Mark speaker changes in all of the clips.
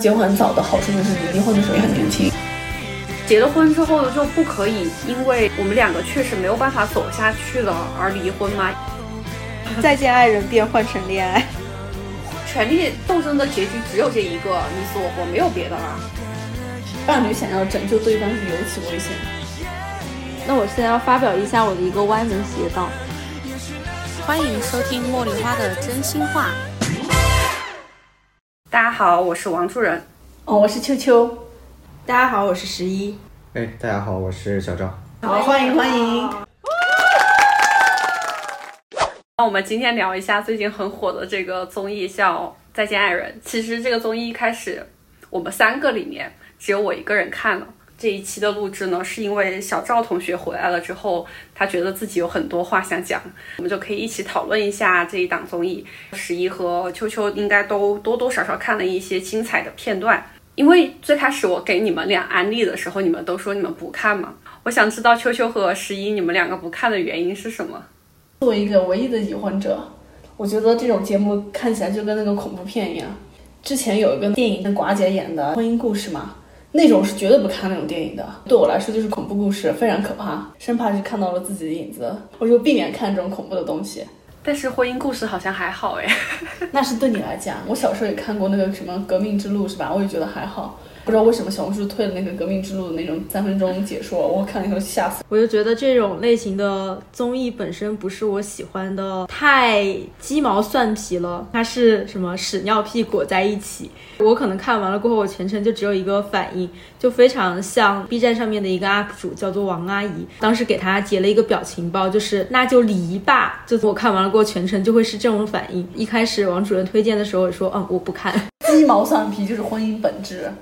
Speaker 1: 结婚很早的好处就是你离婚的时候也很年轻。
Speaker 2: 结了婚之后就不可以因为我们两个确实没有办法走下去了而离婚吗？
Speaker 3: 再见爱人变换成恋爱，
Speaker 2: 权力斗争的结局只有这一个，你死我活，没有别的了。
Speaker 1: 伴侣想要拯救对方是尤其危险。
Speaker 3: 那我现在要发表一下我的一个歪门邪道。
Speaker 2: 欢迎收听茉莉花的真心话。大家好，我是王主任。
Speaker 1: 哦，我是秋秋。
Speaker 3: 大家好，我是十一。
Speaker 4: 哎，大家好，我是小赵。
Speaker 1: 好，欢迎欢迎。
Speaker 2: 那我们今天聊一下最近很火的这个综艺，叫《再见爱人》。其实这个综艺一开始，我们三个里面只有我一个人看了。这一期的录制呢，是因为小赵同学回来了之后，他觉得自己有很多话想讲，我们就可以一起讨论一下这一档综艺。十一和秋秋应该都多多少少看了一些精彩的片段。因为最开始我给你们俩安利的时候，你们都说你们不看嘛。我想知道秋秋和十一你们两个不看的原因是什么？
Speaker 1: 作为一个唯一的已婚者，我觉得这种节目看起来就跟那个恐怖片一样。之前有一个电影跟寡姐演的婚姻故事嘛，那种是绝对不看那种电影的。对我来说就是恐怖故事，非常可怕，生怕是看到了自己的影子，我就避免看这种恐怖的东西。
Speaker 2: 但是婚姻故事好像还好哎，
Speaker 1: 那是对你来讲。我小时候也看过那个什么《革命之路》，是吧？我也觉得还好。不知道为什么小红书推了那个《革命之路》的那种三分钟解说，我看了以后吓死。
Speaker 3: 我就觉得这种类型的综艺本身不是我喜欢的，太鸡毛蒜皮了。它是什么屎尿屁裹在一起？我可能看完了过后，我全程就只有一个反应，就非常像 B 站上面的一个 UP 主，叫做王阿姨。当时给她截了一个表情包，就是那就离吧。就我看完了过后，全程就会是这种反应。一开始王主任推荐的时候，我说嗯我不看，
Speaker 1: 鸡毛蒜皮就是婚姻本质。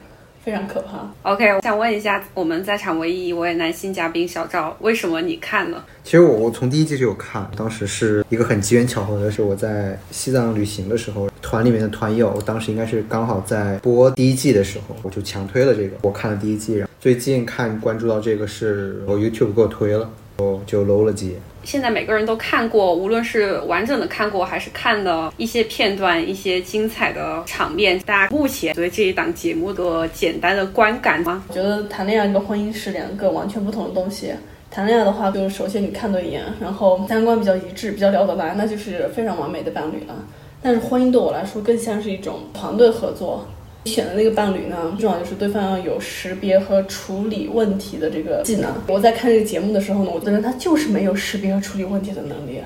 Speaker 1: 非常可怕。
Speaker 2: OK，我想问一下，我们在场唯一一位男性嘉宾小赵，为什么你看了？
Speaker 4: 其实我我从第一季就有看，当时是一个很机缘巧合的是，我在西藏旅行的时候，团里面的团友当时应该是刚好在播第一季的时候，我就强推了这个，我看了第一季，然后最近看关注到这个是我 YouTube 给我推了，我就搂了几眼。
Speaker 2: 现在每个人都看过，无论是完整的看过，还是看的一些片段、一些精彩的场面，大家目前对这一档节目的简单的观感吗？
Speaker 1: 我觉得谈恋爱跟婚姻是两个完全不同的东西。谈恋爱的话，就是首先你看对眼，然后三观比较一致，比较聊得来，那就是非常完美的伴侣了。但是婚姻对我来说更像是一种团队合作。选的那个伴侣呢，重要就是对方要有识别和处理问题的这个技能。我在看这个节目的时候呢，我觉得他就是没有识别和处理问题的能力。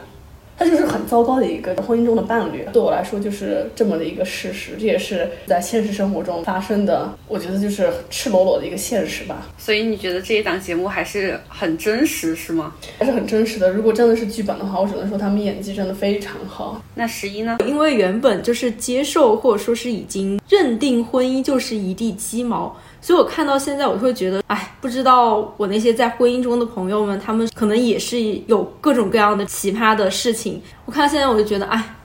Speaker 1: 他就是很糟糕的一个婚姻中的伴侣，对我来说就是这么的一个事实，这也是在现实生活中发生的，我觉得就是赤裸裸的一个现实吧。
Speaker 2: 所以你觉得这一档节目还是很真实，是吗？
Speaker 1: 还是很真实的。如果真的是剧本的话，我只能说他们演技真的非常好。
Speaker 2: 那十一呢？
Speaker 3: 因为原本就是接受或者说是已经认定婚姻就是一地鸡毛。所以，我看到现在，我就会觉得，哎，不知道我那些在婚姻中的朋友们，他们可能也是有各种各样的奇葩的事情。我看到现在，我就觉得，哎。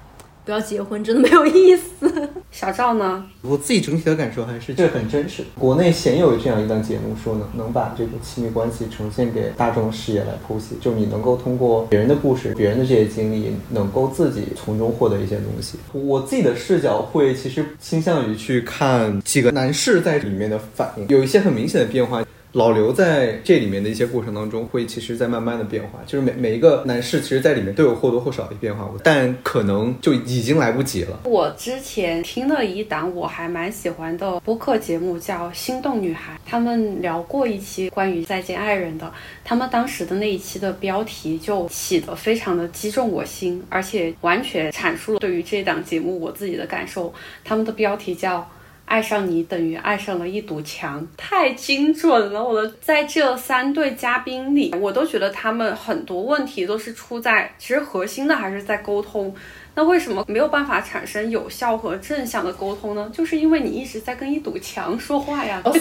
Speaker 3: 不要结婚，真的没有意思。
Speaker 2: 小赵呢？
Speaker 4: 我自己整体的感受还是这很真实。国内鲜有这样一档节目，说能能把这个亲密关系呈现给大众视野来剖析，就你能够通过别人的故事、别人的这些经历，能够自己从中获得一些东西。我自己的视角会其实倾向于去看几个男士在里面的反应，有一些很明显的变化。老刘在这里面的一些过程当中，会其实在慢慢的变化，就是每每一个男士，其实在里面都有或多或少的变化，但可能就已经来不及了。
Speaker 2: 我之前听了一档我还蛮喜欢的播客节目，叫《心动女孩》，他们聊过一期关于再见爱人的，他们当时的那一期的标题就起得非常的击中我心，而且完全阐述了对于这档节目我自己的感受。他们的标题叫。爱上你等于爱上了一堵墙，太精准了！我的在这三对嘉宾里，我都觉得他们很多问题都是出在，其实核心的还是在沟通。那为什么没有办法产生有效和正向的沟通呢？就是因为你一直在跟一堵墙说话呀。
Speaker 1: 我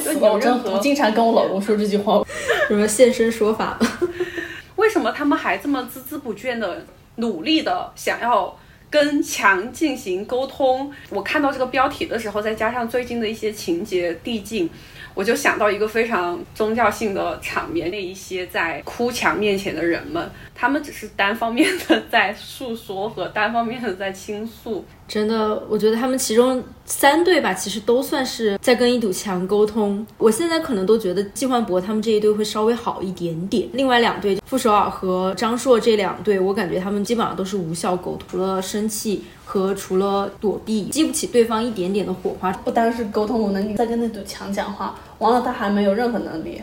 Speaker 1: 真我经常跟我老公说这句话，
Speaker 3: 什么现身说法？
Speaker 2: 为什么他们还这么孜孜不倦的努力的想要？跟墙进行沟通。我看到这个标题的时候，再加上最近的一些情节递进，我就想到一个非常宗教性的场面：那一些在哭墙面前的人们，他们只是单方面的在诉说和单方面的在倾诉。
Speaker 3: 真的，我觉得他们其中三对吧，其实都算是在跟一堵墙沟通。我现在可能都觉得季焕博他们这一对会稍微好一点点，另外两对傅首尔和张硕这两对，我感觉他们基本上都是无效沟通，除了生气和除了躲避，激不起对方一点点的火花。
Speaker 1: 不单是沟通我能力，在跟那堵墙讲话，完了他还没有任何能力。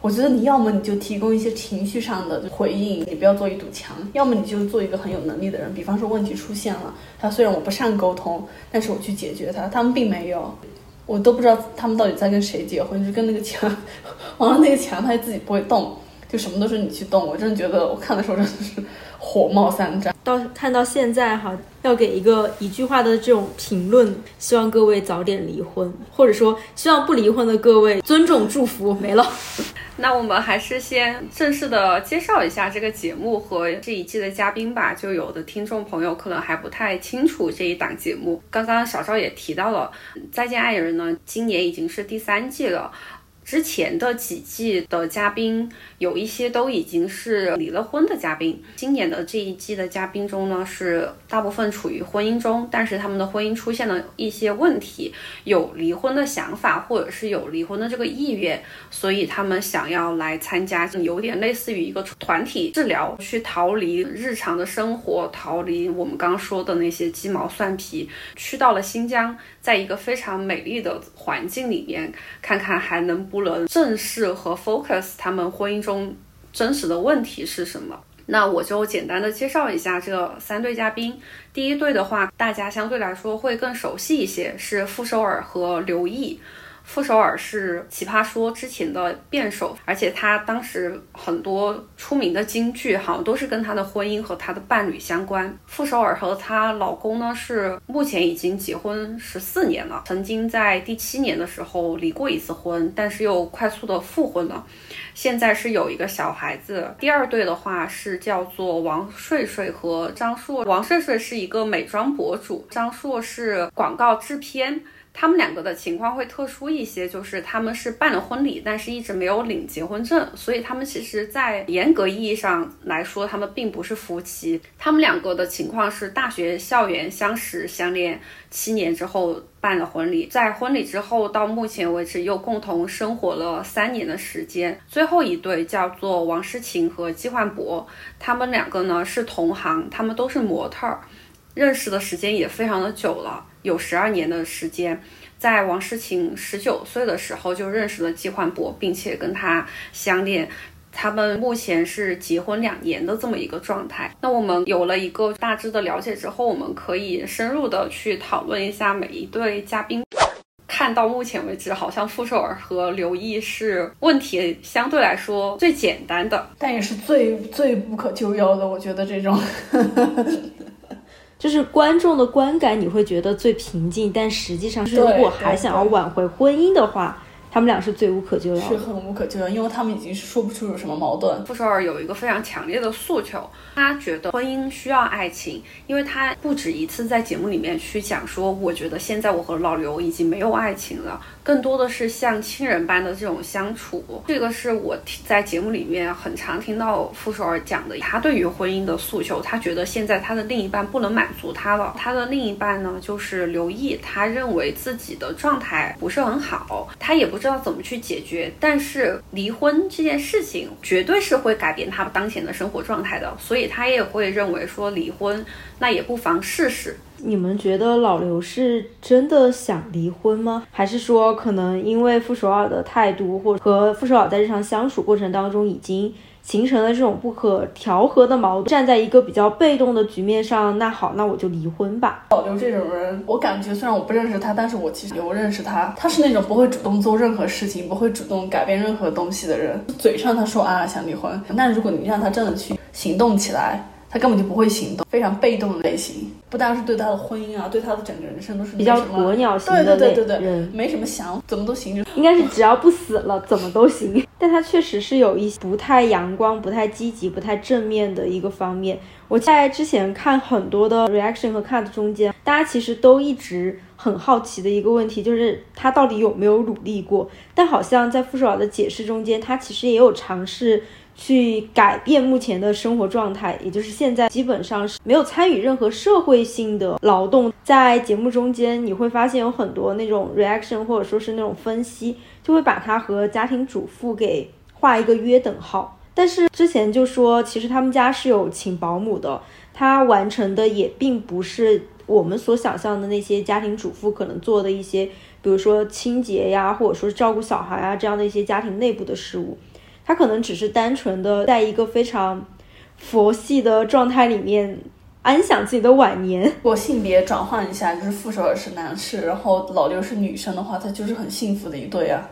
Speaker 1: 我觉得你要么你就提供一些情绪上的回应，你不要做一堵墙；要么你就做一个很有能力的人。比方说问题出现了，他虽然我不善沟通，但是我去解决它。他们并没有，我都不知道他们到底在跟谁结婚，就跟那个墙，完了那个墙他自己不会动，就什么都是你去动。我真的觉得我看的时候真的是火冒三丈。
Speaker 3: 到看到现在哈，要给一个一句话的这种评论，希望各位早点离婚，或者说希望不离婚的各位尊重祝福，没了。
Speaker 2: 那我们还是先正式的介绍一下这个节目和这一季的嘉宾吧。就有的听众朋友可能还不太清楚这一档节目。刚刚小赵也提到了，《再见爱人》呢，今年已经是第三季了。之前的几季的嘉宾有一些都已经是离了婚的嘉宾，今年的这一季的嘉宾中呢，是大部分处于婚姻中，但是他们的婚姻出现了一些问题，有离婚的想法，或者是有离婚的这个意愿，所以他们想要来参加，有点类似于一个团体治疗，去逃离日常的生活，逃离我们刚刚说的那些鸡毛蒜皮，去到了新疆，在一个非常美丽的环境里面，看看还能不。能正视和 focus 他们婚姻中真实的问题是什么？那我就简单的介绍一下这三对嘉宾。第一对的话，大家相对来说会更熟悉一些，是傅首尔和刘毅。傅首尔是奇葩说之前的辩手，而且他当时很多出名的金句，好像都是跟他的婚姻和他的伴侣相关。傅首尔和她老公呢，是目前已经结婚十四年了，曾经在第七年的时候离过一次婚，但是又快速的复婚了，现在是有一个小孩子。第二对的话是叫做王睡睡和张硕，王睡睡是一个美妆博主，张硕是广告制片。他们两个的情况会特殊一些，就是他们是办了婚礼，但是一直没有领结婚证，所以他们其实，在严格意义上来说，他们并不是夫妻。他们两个的情况是大学校园相识相恋，七年之后办了婚礼，在婚礼之后到目前为止又共同生活了三年的时间。最后一对叫做王诗晴和季焕博，他们两个呢是同行，他们都是模特，认识的时间也非常的久了。有十二年的时间，在王诗晴十九岁的时候就认识了季焕博，并且跟他相恋。他们目前是结婚两年的这么一个状态。那我们有了一个大致的了解之后，我们可以深入的去讨论一下每一对嘉宾。看到目前为止，好像傅首尔和刘毅是问题相对来说最简单的，
Speaker 1: 但也是最最不可救药的。我觉得这种。
Speaker 3: 就是观众的观感，你会觉得最平静，但实际上，如果还想要挽回婚姻的话。他们俩是最无可救药，
Speaker 1: 是很无可救药，因为他们已经是说不出有什么矛盾。
Speaker 2: 傅首尔有一个非常强烈的诉求，他觉得婚姻需要爱情，因为他不止一次在节目里面去讲说，我觉得现在我和老刘已经没有爱情了，更多的是像亲人般的这种相处。这个是我在节目里面很常听到傅首尔讲的，他对于婚姻的诉求，他觉得现在他的另一半不能满足他了，他的另一半呢就是刘毅，他认为自己的状态不是很好，他也不。不知道怎么去解决，但是离婚这件事情绝对是会改变他当前的生活状态的，所以他也会认为说离婚那也不妨试试。
Speaker 3: 你们觉得老刘是真的想离婚吗？还是说可能因为傅首尔的态度，或和傅首尔在日常相处过程当中已经？形成了这种不可调和的矛盾，站在一个比较被动的局面上，那好，那我就离婚吧。
Speaker 1: 老刘这种人，我感觉虽然我不认识他，但是我其实有认识他，他是那种不会主动做任何事情，不会主动改变任何东西的人。嘴上他说啊想离婚，那如果你让他真的去行动起来。他根本就不会行动，非常被动的类型。不单是对他的婚姻啊，对他的整个人生都是
Speaker 3: 比较鸵鸟型的
Speaker 1: 对对对对，没什么想，怎么都行。
Speaker 3: 应该是只要不死了，怎么都行。但他确实是有一些不太阳光、不太积极、不太正面的一个方面。我在之前看很多的 reaction 和 cut 中间，大家其实都一直很好奇的一个问题，就是他到底有没有努力过？但好像在傅首尔的解释中间，他其实也有尝试。去改变目前的生活状态，也就是现在基本上是没有参与任何社会性的劳动。在节目中间，你会发现有很多那种 reaction 或者说是那种分析，就会把它和家庭主妇给画一个约等号。但是之前就说，其实他们家是有请保姆的，他完成的也并不是我们所想象的那些家庭主妇可能做的一些，比如说清洁呀，或者说照顾小孩啊这样的一些家庭内部的事务。他可能只是单纯的在一个非常佛系的状态里面安享自己的晚年。
Speaker 1: 如果性别转换一下，就是傅首尔是男士，然后老刘是女生的话，他就是很幸福的一对啊。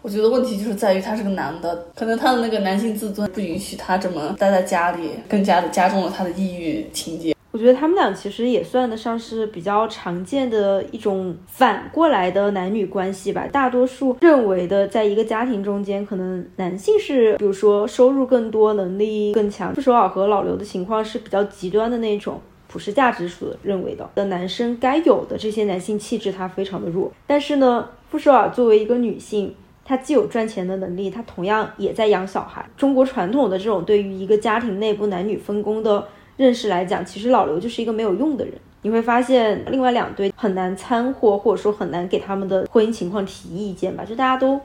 Speaker 1: 我觉得问题就是在于他是个男的，可能他的那个男性自尊不允许他这么待在家里，更加的加重了他的抑郁情节。
Speaker 3: 我觉得他们俩其实也算得上是比较常见的一种反过来的男女关系吧。大多数认为的，在一个家庭中间，可能男性是，比如说收入更多、能力更强。傅首尔和老刘的情况是比较极端的那种，普世价值所认为的的男生该有的这些男性气质，他非常的弱。但是呢，傅首尔作为一个女性，她既有赚钱的能力，她同样也在养小孩。中国传统的这种对于一个家庭内部男女分工的。认识来讲，其实老刘就是一个没有用的人。你会发现，另外两对很难掺和，或者说很难给他们的婚姻情况提意见吧？就大家都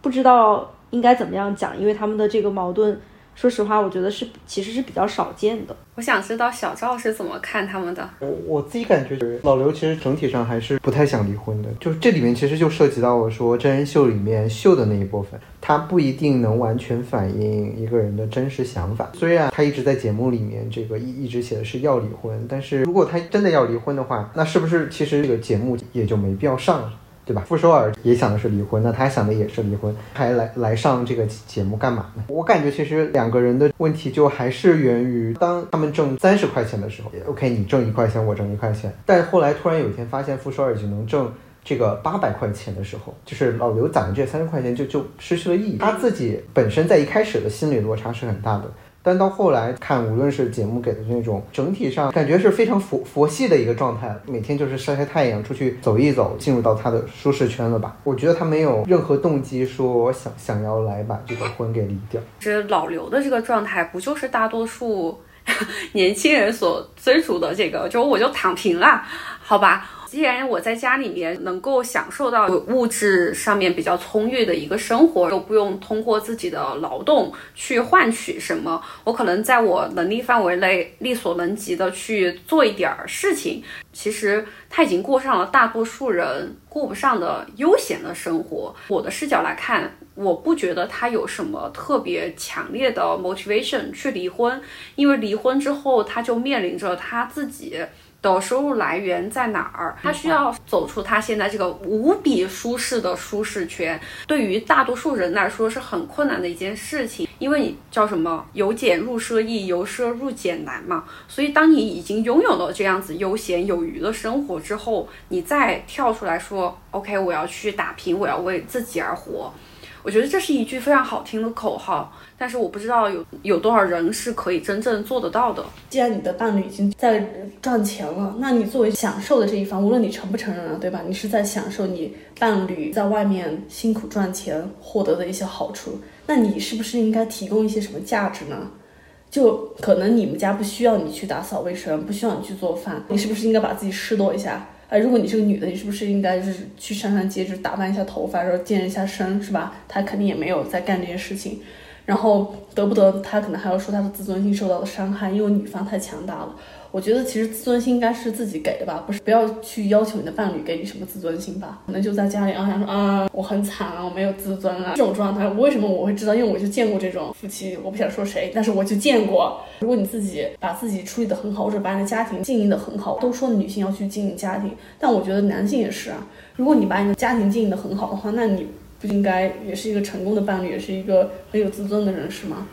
Speaker 3: 不知道应该怎么样讲，因为他们的这个矛盾。说实话，我觉得是其实是比较少见的。
Speaker 2: 我想知道小赵是怎么看他们的。
Speaker 4: 我我自己感觉，老刘其实整体上还是不太想离婚的。就是这里面其实就涉及到我说真人秀里面秀的那一部分，他不一定能完全反映一个人的真实想法。虽然他一直在节目里面这个一一直写的是要离婚，但是如果他真的要离婚的话，那是不是其实这个节目也就没必要上了？对吧？傅首尔也想的是离婚，那他想的也是离婚，还来来上这个节目干嘛呢？我感觉其实两个人的问题就还是源于，当他们挣三十块钱的时候，OK，你挣一块钱，我挣一块钱，但后来突然有一天发现傅首尔已经能挣这个八百块钱的时候，就是老刘攒的这三十块钱就就失去了意义。他自己本身在一开始的心理落差是很大的。但到后来看，无论是节目给的那种整体上感觉是非常佛佛系的一个状态，每天就是晒晒太阳，出去走一走，进入到他的舒适圈了吧？我觉得他没有任何动机说想想要来把这个婚给离掉。
Speaker 2: 其实老刘的这个状态，不就是大多数 年轻人所追逐的这个？就我就躺平了，好吧？既然我在家里面能够享受到物质上面比较充裕的一个生活，又不用通过自己的劳动去换取什么，我可能在我能力范围内力所能及的去做一点儿事情。其实他已经过上了大多数人过不上的悠闲的生活。我的视角来看，我不觉得他有什么特别强烈的 motivation 去离婚，因为离婚之后他就面临着他自己。的收入来源在哪儿？他需要走出他现在这个无比舒适的舒适圈，对于大多数人来说是很困难的一件事情。因为你叫什么“由俭入奢易，由奢入俭难”嘛。所以，当你已经拥有了这样子悠闲有余的生活之后，你再跳出来说 “OK，我要去打拼，我要为自己而活”，我觉得这是一句非常好听的口号。但是我不知道有有多少人是可以真正做得到的。
Speaker 1: 既然你的伴侣已经在赚钱了，那你作为享受的这一方，无论你承不承认啊，对吧？你是在享受你伴侣在外面辛苦赚钱获得的一些好处，那你是不是应该提供一些什么价值呢？就可能你们家不需要你去打扫卫生，不需要你去做饭，你是不是应该把自己拾掇一下？哎，如果你是个女的，你是不是应该就是去上上街，就打扮一下头发，然后健一下身，是吧？他肯定也没有在干这些事情。然后得不得，他可能还要说他的自尊心受到了伤害，因为女方太强大了。我觉得其实自尊心应该是自己给的吧，不是不要去要求你的伴侣给你什么自尊心吧。可能就在家里啊想说啊我很惨啊，我没有自尊啊这种状态。为什么我会知道？因为我就见过这种夫妻，我不想说谁，但是我就见过。如果你自己把自己处理得很好，或者把你的家庭经营得很好，都说女性要去经营家庭，但我觉得男性也是啊。如果你把你的家庭经营得很好的话，那你。不应该也是一个成功的伴侣，也是一个很有自尊的人，是吗？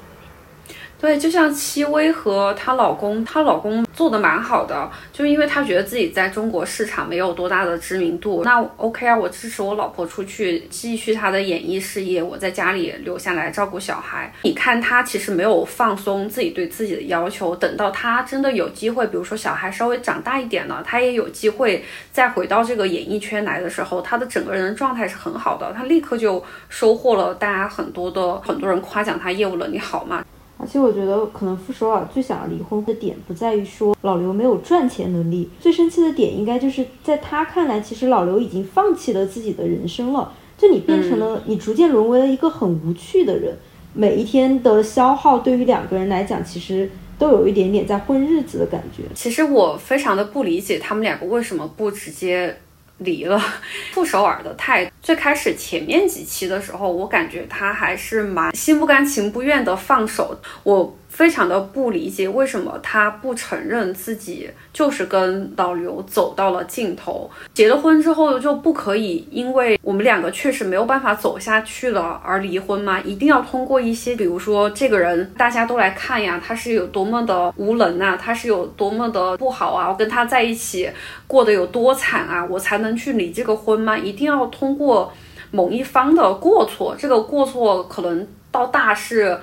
Speaker 2: 对，就像戚薇和她老公，她老公做的蛮好的，就因为他觉得自己在中国市场没有多大的知名度，那 OK 啊，我支持我老婆出去继续她的演艺事业，我在家里留下来照顾小孩。你看他其实没有放松自己对自己的要求，等到他真的有机会，比如说小孩稍微长大一点了，他也有机会再回到这个演艺圈来的时候，他的整个人状态是很好的，他立刻就收获了大家很多的很多人夸奖他业务能力好嘛。
Speaker 3: 而且我觉得可能傅首尔最想要离婚的点不在于说老刘没有赚钱能力，最生气的点应该就是在他看来，其实老刘已经放弃了自己的人生了，就你变成了你逐渐沦为了一个很无趣的人，每一天的消耗对于两个人来讲，其实都有一点点在混日子的感觉。
Speaker 2: 其实我非常的不理解他们两个为什么不直接。离了，傅首尔的态度，最开始前面几期的时候，我感觉他还是蛮心不甘情不愿的放手，我。非常的不理解，为什么他不承认自己就是跟老刘走到了尽头？结了婚之后就不可以，因为我们两个确实没有办法走下去了而离婚吗？一定要通过一些，比如说这个人大家都来看呀，他是有多么的无能啊，他是有多么的不好啊，我跟他在一起过得有多惨啊，我才能去离这个婚吗？一定要通过某一方的过错，这个过错可能到大是。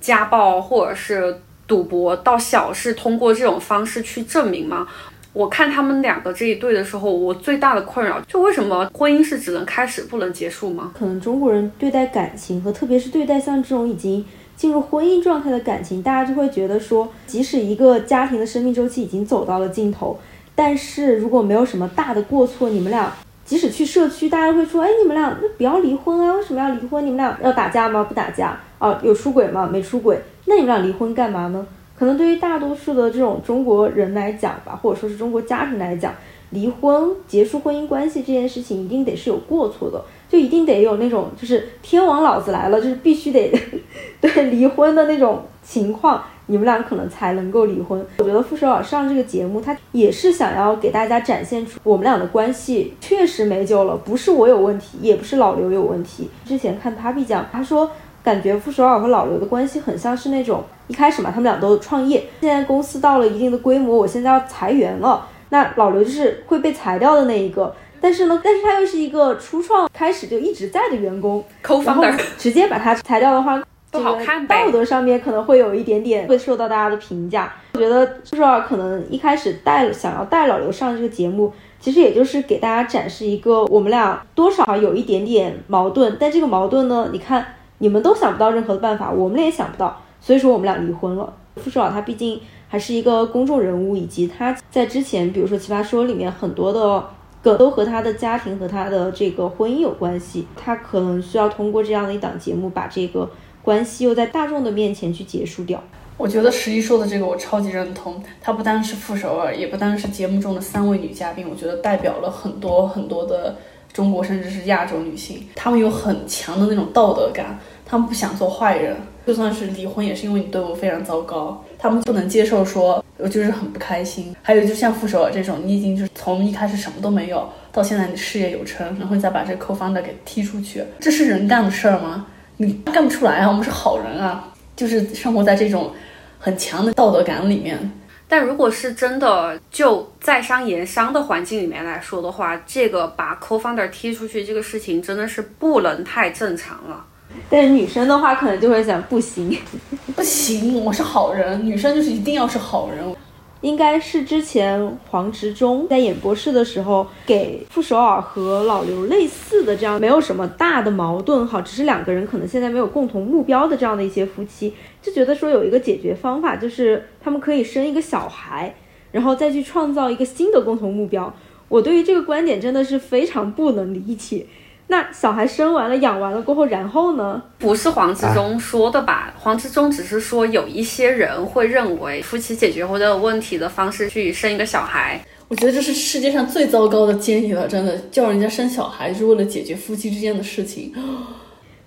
Speaker 2: 家暴或者是赌博，到小是通过这种方式去证明吗？我看他们两个这一对的时候，我最大的困扰就为什么婚姻是只能开始不能结束吗？
Speaker 3: 可能中国人对待感情和特别是对待像这种已经进入婚姻状态的感情，大家就会觉得说，即使一个家庭的生命周期已经走到了尽头，但是如果没有什么大的过错，你们俩即使去社区，大家会说，哎，你们俩那不要离婚啊？为什么要离婚？你们俩要打架吗？不打架。哦，有出轨吗？没出轨，那你们俩离婚干嘛呢？可能对于大多数的这种中国人来讲吧，或者说是中国家庭来讲，离婚结束婚姻关系这件事情一定得是有过错的，就一定得有那种就是天王老子来了，就是必须得 对离婚的那种情况，你们俩可能才能够离婚。我觉得傅首尔上这个节目，他也是想要给大家展现出我们俩的关系确实没救了，不是我有问题，也不是老刘有问题。之前看 Papi 讲，他说。感觉傅首尔和老刘的关系很像是那种一开始嘛，他们俩都创业，现在公司到了一定的规模，我现在要裁员了，那老刘就是会被裁掉的那一个。但是呢，但是他又是一个初创开始就一直在的员工，然后直接把他裁掉的话，
Speaker 2: 不好看
Speaker 3: 道德上面可能会有一点点会受到大家的评价。我觉得傅首尔可能一开始带想要带老刘上这个节目，其实也就是给大家展示一个我们俩多少有一点点矛盾，但这个矛盾呢，你看。你们都想不到任何的办法，我们俩也想不到，所以说我们俩离婚了。傅首尔他毕竟还是一个公众人物，以及他在之前，比如说《奇葩说》里面很多的梗都和他的家庭和他的这个婚姻有关系，他可能需要通过这样的一档节目把这个关系又在大众的面前去结束掉。
Speaker 1: 我觉得十一说的这个我超级认同，他不单是傅首尔，也不单是节目中的三位女嘉宾，我觉得代表了很多很多的。中国甚至是亚洲女性，她们有很强的那种道德感，她们不想做坏人，就算是离婚也是因为你对我非常糟糕，她们不能接受说我就是很不开心。还有就像傅首尔这种，你已经就是从一开始什么都没有，到现在你事业有成，然后你再把这个 co-founder 给踢出去，这是人干的事儿吗？你干不出来啊！我们是好人啊，就是生活在这种很强的道德感里面。
Speaker 2: 但如果是真的就在商言商的环境里面来说的话，这个把 co-founder 踢出去这个事情真的是不能太正常了。
Speaker 3: 但是女生的话可能就会想，不行，
Speaker 1: 不行，我是好人，女生就是一定要是好人。
Speaker 3: 应该是之前黄执中在演播室的时候，给傅首尔和老刘类似的这样没有什么大的矛盾，好，只是两个人可能现在没有共同目标的这样的一些夫妻，就觉得说有一个解决方法，就是他们可以生一个小孩，然后再去创造一个新的共同目标。我对于这个观点真的是非常不能理解。那小孩生完了、养完了过后，然后呢？
Speaker 2: 不是黄志忠说的吧？黄志忠只是说有一些人会认为夫妻解决或者问题的方式去生一个小孩。
Speaker 1: 我觉得这是世界上最糟糕的建议了，真的叫人家生小孩是为了解决夫妻之间的事情。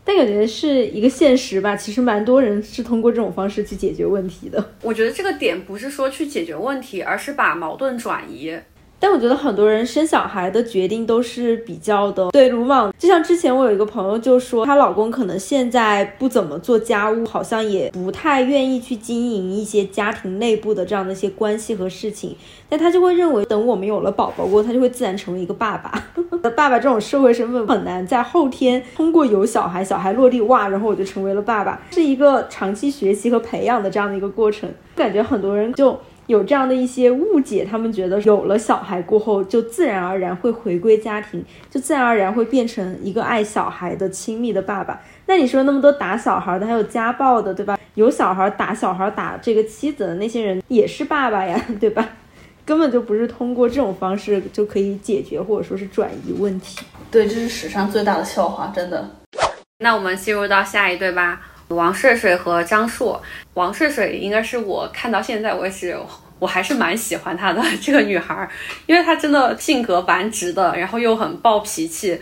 Speaker 3: 但感觉是一个现实吧，其实蛮多人是通过这种方式去解决问题的。
Speaker 2: 我觉得这个点不是说去解决问题，而是把矛盾转移。
Speaker 3: 但我觉得很多人生小孩的决定都是比较的对鲁莽，就像之前我有一个朋友就说，她老公可能现在不怎么做家务，好像也不太愿意去经营一些家庭内部的这样的一些关系和事情，但他就会认为，等我们有了宝宝过，他就会自然成为一个爸爸。爸爸这种社会身份很难在后天通过有小孩，小孩落地哇，然后我就成为了爸爸，是一个长期学习和培养的这样的一个过程。感觉很多人就。有这样的一些误解，他们觉得有了小孩过后就自然而然会回归家庭，就自然而然会变成一个爱小孩的亲密的爸爸。那你说那么多打小孩的，还有家暴的，对吧？有小孩打小孩打这个妻子的那些人也是爸爸呀，对吧？根本就不是通过这种方式就可以解决或者说是转移问题。
Speaker 1: 对，这是史上最大的笑话，真的。
Speaker 2: 那我们进入到下一对吧，王睡睡和张硕。王睡睡应该是我看到现在为止，我还是蛮喜欢她的 这个女孩，因为她真的性格蛮直的，然后又很暴脾气。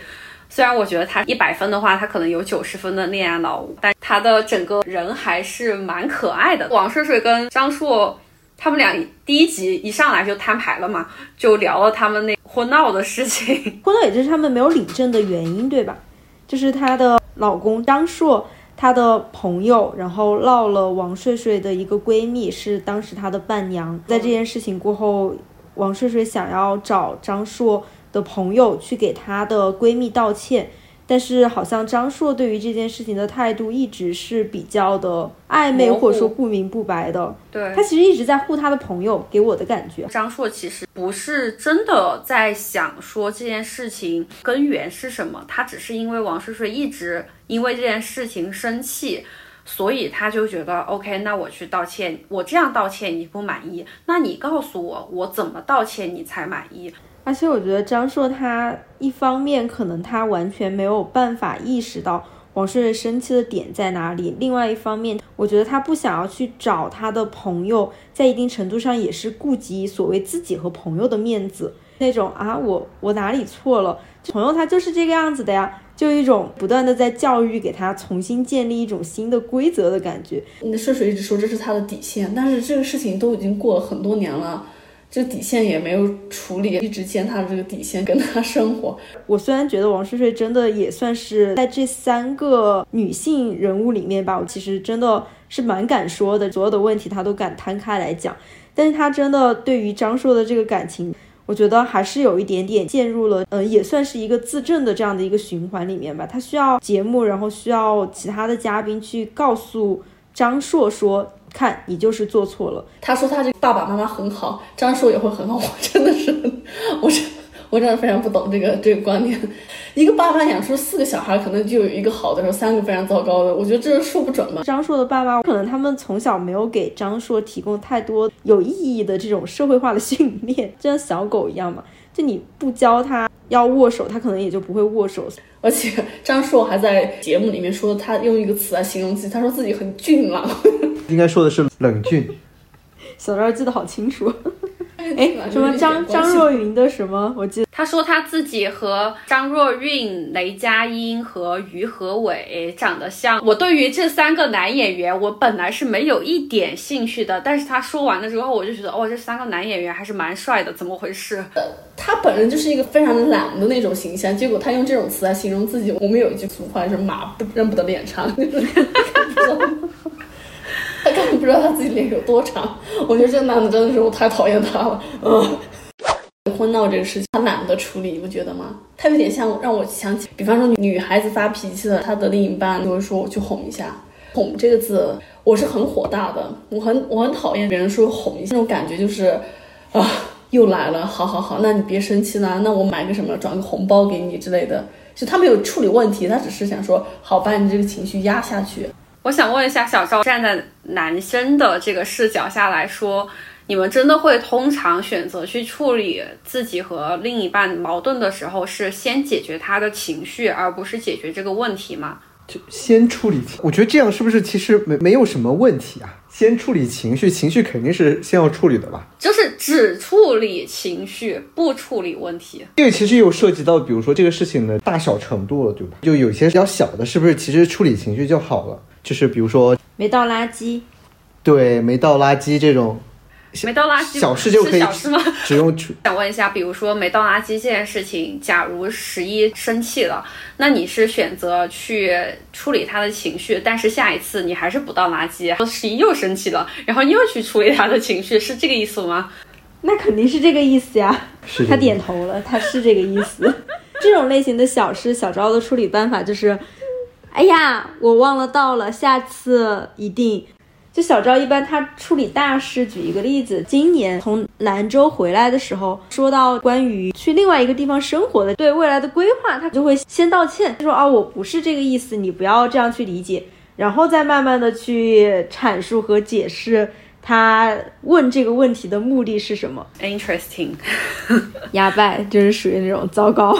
Speaker 2: 虽然我觉得她一百分的话，她可能有九十分的恋爱脑，但她的整个人还是蛮可爱的。王睡睡跟张硕。他们俩第一集一上来就摊牌了嘛，就聊了他们那婚闹的事情。
Speaker 3: 婚闹也就是他们没有领证的原因，对吧？就是她的老公张硕，她的朋友，然后闹了王睡睡的一个闺蜜，是当时她的伴娘。在这件事情过后，王睡睡想要找张硕的朋友去给她的闺蜜道歉。但是好像张硕对于这件事情的态度一直是比较的暧昧，或者说不明不白的。
Speaker 2: 对
Speaker 3: 他其实一直在护他的朋友，给我的感觉。
Speaker 2: 张硕其实不是真的在想说这件事情根源是什么，他只是因为王睡睡一直因为这件事情生气，所以他就觉得 OK，那我去道歉，我这样道歉你不满意，那你告诉我我怎么道歉你才满意。
Speaker 3: 而且我觉得张硕他一方面可能他完全没有办法意识到王睡睡生气的点在哪里，另外一方面，我觉得他不想要去找他的朋友，在一定程度上也是顾及所谓自己和朋友的面子，那种啊我我哪里错了，朋友他就是这个样子的呀，就一种不断的在教育给他重新建立一种新的规则的感觉。
Speaker 1: 那睡睡一直说这是他的底线，但是这个事情都已经过了很多年了。这底线也没有处理，一直践踏这个底线跟他生活。
Speaker 3: 我虽然觉得王睡睡真的也算是在这三个女性人物里面吧，我其实真的是蛮敢说的，所有的问题她都敢摊开来讲。但是她真的对于张硕的这个感情，我觉得还是有一点点陷入了，嗯，也算是一个自证的这样的一个循环里面吧。她需要节目，然后需要其他的嘉宾去告诉张硕说。看你就是做错了。
Speaker 1: 他说他这爸爸妈妈很好，张硕也会很好。我真的是，我真我真的非常不懂这个这个观念。一个爸爸养出四个小孩，可能就有一个好的，时候三个非常糟糕的。我觉得这说不准吧。
Speaker 3: 张硕的爸爸可能他们从小没有给张硕提供太多有意义的这种社会化的训练，就像小狗一样嘛。就你不教他要握手，他可能也就不会握手。
Speaker 1: 而且张硕还在节目里面说，他用一个词来形容自己，他说自己很俊朗。
Speaker 4: 应该说的是冷峻。
Speaker 3: 小赵记得好清楚。哎，什么张张若昀的什么？我记得
Speaker 2: 他说他自己和张若昀、雷佳音和于和伟长得像。我对于这三个男演员，我本来是没有一点兴趣的。但是他说完了之后，我就觉得，哦，这三个男演员还是蛮帅的，怎么回事？
Speaker 1: 他本人就是一个非常懒的那种形象，结果他用这种词来形容自己。我们有一句俗话是“马不认不得脸长”。不知道他自己脸有多长，我觉得这男的真的是我太讨厌他了。嗯，婚闹这个事情他懒得处理，你不觉得吗？他有点像让我想起，比方说女孩子发脾气了，她的另一半就会说我去哄一下。哄这个字，我是很火大的，我很我很讨厌别人说哄一下，那种感觉就是啊又来了，好好好，那你别生气啦，那我买个什么，转个红包给你之类的。就他没有处理问题，他只是想说好把你这个情绪压下去。
Speaker 2: 我想问一下小赵，站在男生的这个视角下来说，你们真的会通常选择去处理自己和另一半矛盾的时候，是先解决他的情绪，而不是解决这个问题吗？
Speaker 4: 就先处理，我觉得这样是不是其实没没有什么问题啊？先处理情绪，情绪肯定是先要处理的吧？
Speaker 2: 就是只处理情绪，不处理问题。
Speaker 4: 这个其实又涉及到，比如说这个事情的大小程度了，对吧？就有些比较小的，是不是其实处理情绪就好了？就是比如说
Speaker 3: 没倒垃圾，
Speaker 4: 对，没倒垃圾这种，
Speaker 2: 没倒垃圾
Speaker 4: 小事就可以
Speaker 2: 小事吗？
Speaker 4: 只 用
Speaker 2: 想问一下，比如说没倒垃圾这件事情，假如十一生气了，那你是选择去处理他的情绪，但是下一次你还是不倒垃圾，十一又生气了，然后你又去处理他的情绪，是这个意思吗？
Speaker 3: 那肯定是这个意思呀。他点头了，他是这个意思。这种类型的小事，小招的处理办法就是。哎呀，我忘了倒了，下次一定。就小赵一般他处理大事，举一个例子，今年从兰州回来的时候，说到关于去另外一个地方生活的对未来的规划，他就会先道歉，说啊我不是这个意思，你不要这样去理解，然后再慢慢的去阐述和解释他问这个问题的目的是什么。
Speaker 2: Interesting，
Speaker 3: 哑巴就是属于那种糟糕。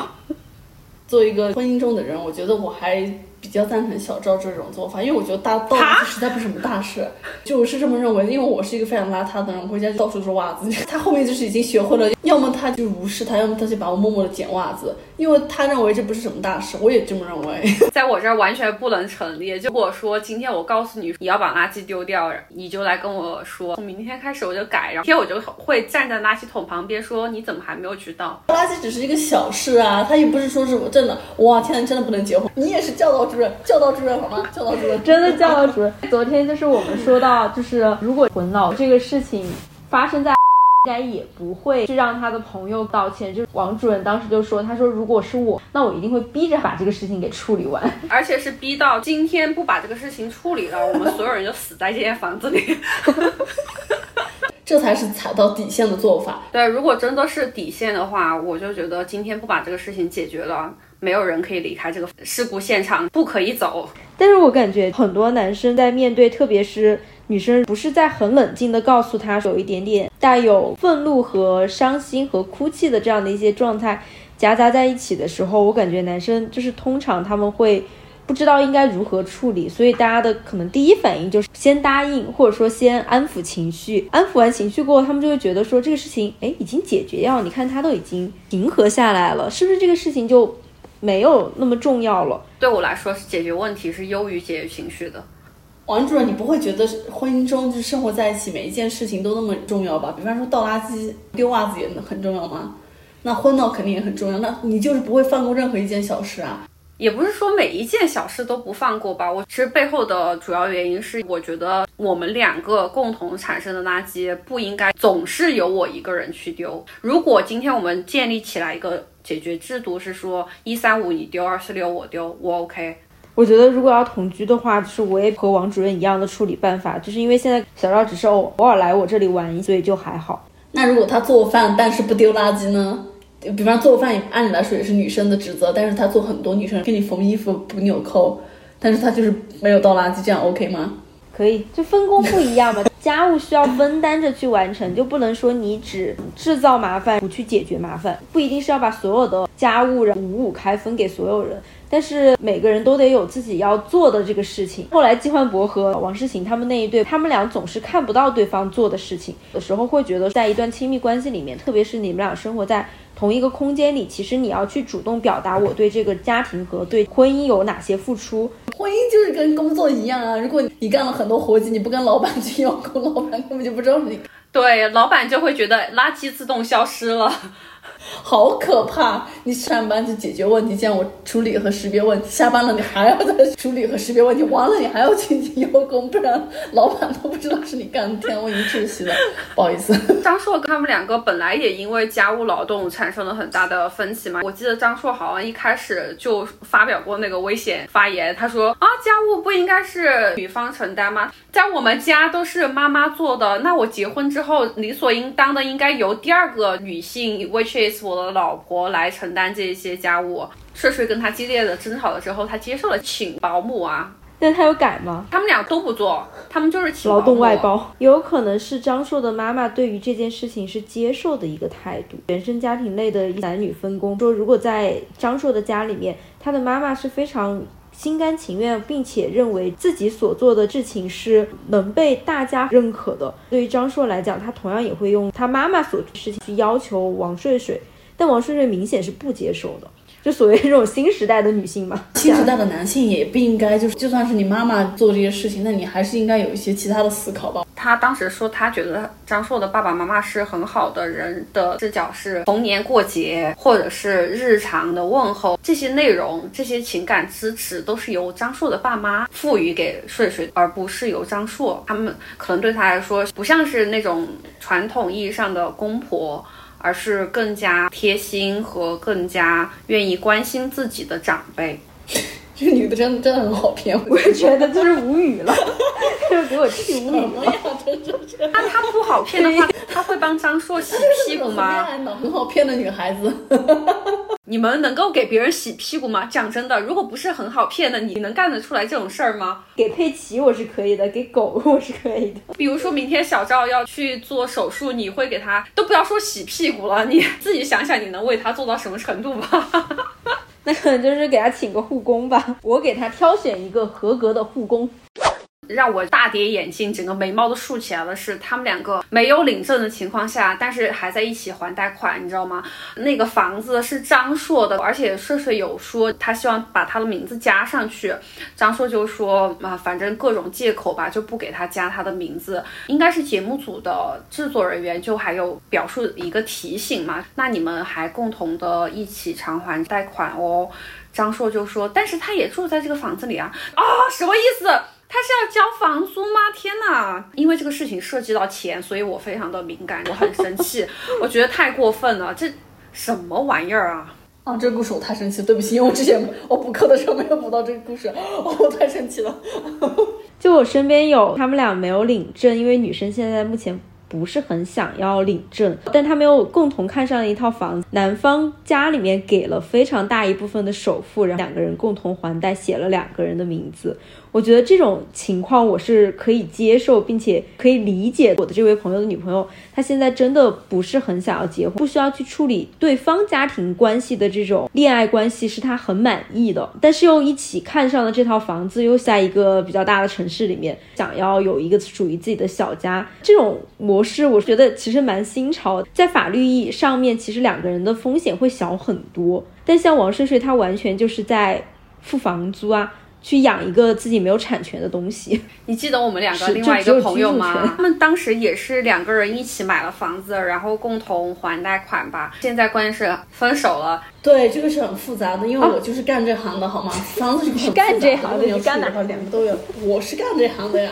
Speaker 1: 作为一个婚姻中的人，我觉得我还比较赞成小赵这种做法，因为我觉得大倒垃圾实在不是什么大事，就我是这么认为的。因为我是一个非常邋遢的人，回家就到处都是袜子。他后面就是已经学会了，要么他就无视他，要么他就把我默默的捡袜子，因为他认为这不是什么大事，我也这么认为。
Speaker 2: 在我这儿完全不能成立。就如果说今天我告诉你你要把垃圾丢掉，你就来跟我说，从明天开始我就改，然后明天我就会站在垃圾桶旁边说你怎么还没有去倒？
Speaker 1: 垃圾只是一个小事啊，他也不是说是我真的，哇天呐，真的不能结婚，你也是教导主任，教导主任好吗？教导主任
Speaker 3: 真的教导主任，昨天就是我们说到，就是如果混老这个事情发生在，应该也不会去让他的朋友道歉。就是王主任当时就说，他说如果是我，那我一定会逼着把这个事情给处理完。
Speaker 2: 而且是逼到今天不把这个事情处理了，我们所有人就死在这间房子里。
Speaker 1: 这才是踩到底线的做法。
Speaker 2: 对，如果真的是底线的话，我就觉得今天不把这个事情解决了，没有人可以离开这个事故现场，不可以走。
Speaker 3: 但是我感觉很多男生在面对，特别是女生，不是在很冷静的告诉他有一点点带有愤怒和伤心和哭泣的这样的一些状态夹杂在一起的时候，我感觉男生就是通常他们会不知道应该如何处理，所以大家的可能第一反应就是先答应，或者说先安抚情绪，安抚完情绪过后，他们就会觉得说这个事情哎已经解决掉，你看他都已经平和下来了，是不是这个事情就没有那么重要了？
Speaker 2: 对我来说，是解决问题是优于解决情绪的。
Speaker 1: 王主任，你不会觉得婚姻中就是生活在一起，每一件事情都那么重要吧？比方说倒垃圾、丢袜子也很重要吗？那婚闹肯定也很重要，那你就是不会放过任何一件小事啊。
Speaker 2: 也不是说每一件小事都不放过吧，我其实背后的主要原因是，我觉得我们两个共同产生的垃圾不应该总是由我一个人去丢。如果今天我们建立起来一个解决制度，是说一三五你丢，二四六我丢，我 OK。
Speaker 3: 我觉得如果要同居的话，就是我也和王主任一样的处理办法，就是因为现在小赵只是偶偶尔来我这里玩，所以就还好。
Speaker 1: 那如果他做饭但是不丢垃圾呢？比方做饭，按理来说也是女生的职责，但是他做很多，女生给你缝衣服、补纽扣，但是他就是没有倒垃圾，这样 OK 吗？
Speaker 3: 可以，就分工不一样嘛，家务需要分担着去完成，就不能说你只制造麻烦不去解决麻烦，不一定是要把所有的家务五五开分给所有人，但是每个人都得有自己要做的这个事情。后来季焕博和王诗晴他们那一对，他们俩总是看不到对方做的事情，有时候会觉得在一段亲密关系里面，特别是你们俩生活在。同一个空间里，其实你要去主动表达我对这个家庭和对婚姻有哪些付出。
Speaker 1: 婚姻就是跟工作一样啊，如果你干了很多活计，你不跟老板去要求，老板根本就不知道你。
Speaker 2: 对，老板就会觉得垃圾自动消失了。
Speaker 1: 好可怕！你上班就解决问题，像我处理和识别问题；下班了你还要再处理和识别问题，完了你还要进行邀功，不然老板都不知道是你干的。天，我已经窒息了，不好意思。
Speaker 2: 张硕他们两个本来也因为家务劳动产生了很大的分歧嘛。我记得张硕好像一开始就发表过那个危险发言，他说啊，家务不应该是女方承担吗？在我们家都是妈妈做的，那我结婚之后理所应当的应该由第二个女性，which is 我的老婆来承担这些家务。睡睡跟他激烈的争吵了之后，他接受了请保姆啊。
Speaker 3: 但他有改吗？
Speaker 2: 他们俩都不做，他们就是请
Speaker 3: 劳动外包。有可能是张硕的妈妈对于这件事情是接受的一个态度。原生家庭类的男女分工，说如果在张硕的家里面，他的妈妈是非常心甘情愿，并且认为自己所做的事情是能被大家认可的。对于张硕来讲，他同样也会用他妈妈所做的事情去要求王睡睡，但王睡睡明显是不接受的。就所谓这种新时代的女性嘛，
Speaker 1: 新时代的男性也不应该就是，就算是你妈妈做这些事情，那你还是应该有一些其他的思考吧。
Speaker 2: 他当时说，他觉得张硕的爸爸妈妈是很好的人的视角是逢年过节或者是日常的问候这些内容，这些情感支持都是由张硕的爸妈赋予给睡睡，而不是由张硕。他们可能对他来说不像是那种传统意义上的公婆。而是更加贴心和更加愿意关心自己的长辈。
Speaker 1: 这个女的真的真的很好骗，
Speaker 3: 我也觉得就是无语了，就给我气无语了。
Speaker 2: 那她不好骗的话，她会帮张硕洗屁股
Speaker 1: 恋
Speaker 2: 吗？
Speaker 1: 很好骗的女孩子。
Speaker 2: 你们能够给别人洗屁股吗？讲真的，如果不是很好骗的，你能干得出来这种事儿吗？
Speaker 3: 给佩奇我是可以的，给狗我是可以的。
Speaker 2: 比如说明天小赵要去做手术，你会给他都不要说洗屁股了，你自己想想你能为他做到什么程度吧？
Speaker 3: 那可能就是给他请个护工吧，我给他挑选一个合格的护工。
Speaker 2: 让我大跌眼镜，整个眉毛都竖起来了是，他们两个没有领证的情况下，但是还在一起还贷款，你知道吗？那个房子是张硕的，而且硕硕有说他希望把他的名字加上去，张硕就说啊，反正各种借口吧，就不给他加他的名字。应该是节目组的制作人员就还有表述一个提醒嘛，那你们还共同的一起偿还贷款哦。张硕就说，但是他也住在这个房子里啊，啊，什么意思？他是要交房租吗？天哪！因为这个事情涉及到钱，所以我非常的敏感，我很生气，我觉得太过分了，这什么玩意儿啊！
Speaker 1: 啊，这个故事我太生气，对不起，因为我之前我补课的时候没有补到这个故事，哦、我太生气了。
Speaker 3: 就我身边有他们俩没有领证，因为女生现在目前不是很想要领证，但他们又共同看上了一套房子，男方家里面给了非常大一部分的首付，然后两个人共同还贷，写了两个人的名字。我觉得这种情况我是可以接受，并且可以理解我的这位朋友的女朋友，她现在真的不是很想要结婚，不需要去处理对方家庭关系的这种恋爱关系，是她很满意的。但是又一起看上了这套房子，又在一个比较大的城市里面，想要有一个属于自己的小家，这种模式我觉得其实蛮新潮，在法律意义上面，其实两个人的风险会小很多。但像王睡睡，他完全就是在付房租啊。去养一个自己没有产权的东西，
Speaker 2: 你记得我们两个另外一个朋友吗？他们当时也是两个人一起买了房子，然后共同还贷款吧。现在关键是分手了，
Speaker 1: 对，这个是很复杂的，因为我就是干这行的，好吗？房子是很复杂
Speaker 3: 干这行的
Speaker 1: 你
Speaker 3: 干哪
Speaker 1: 处理的话，两个都有。我是干这行的呀，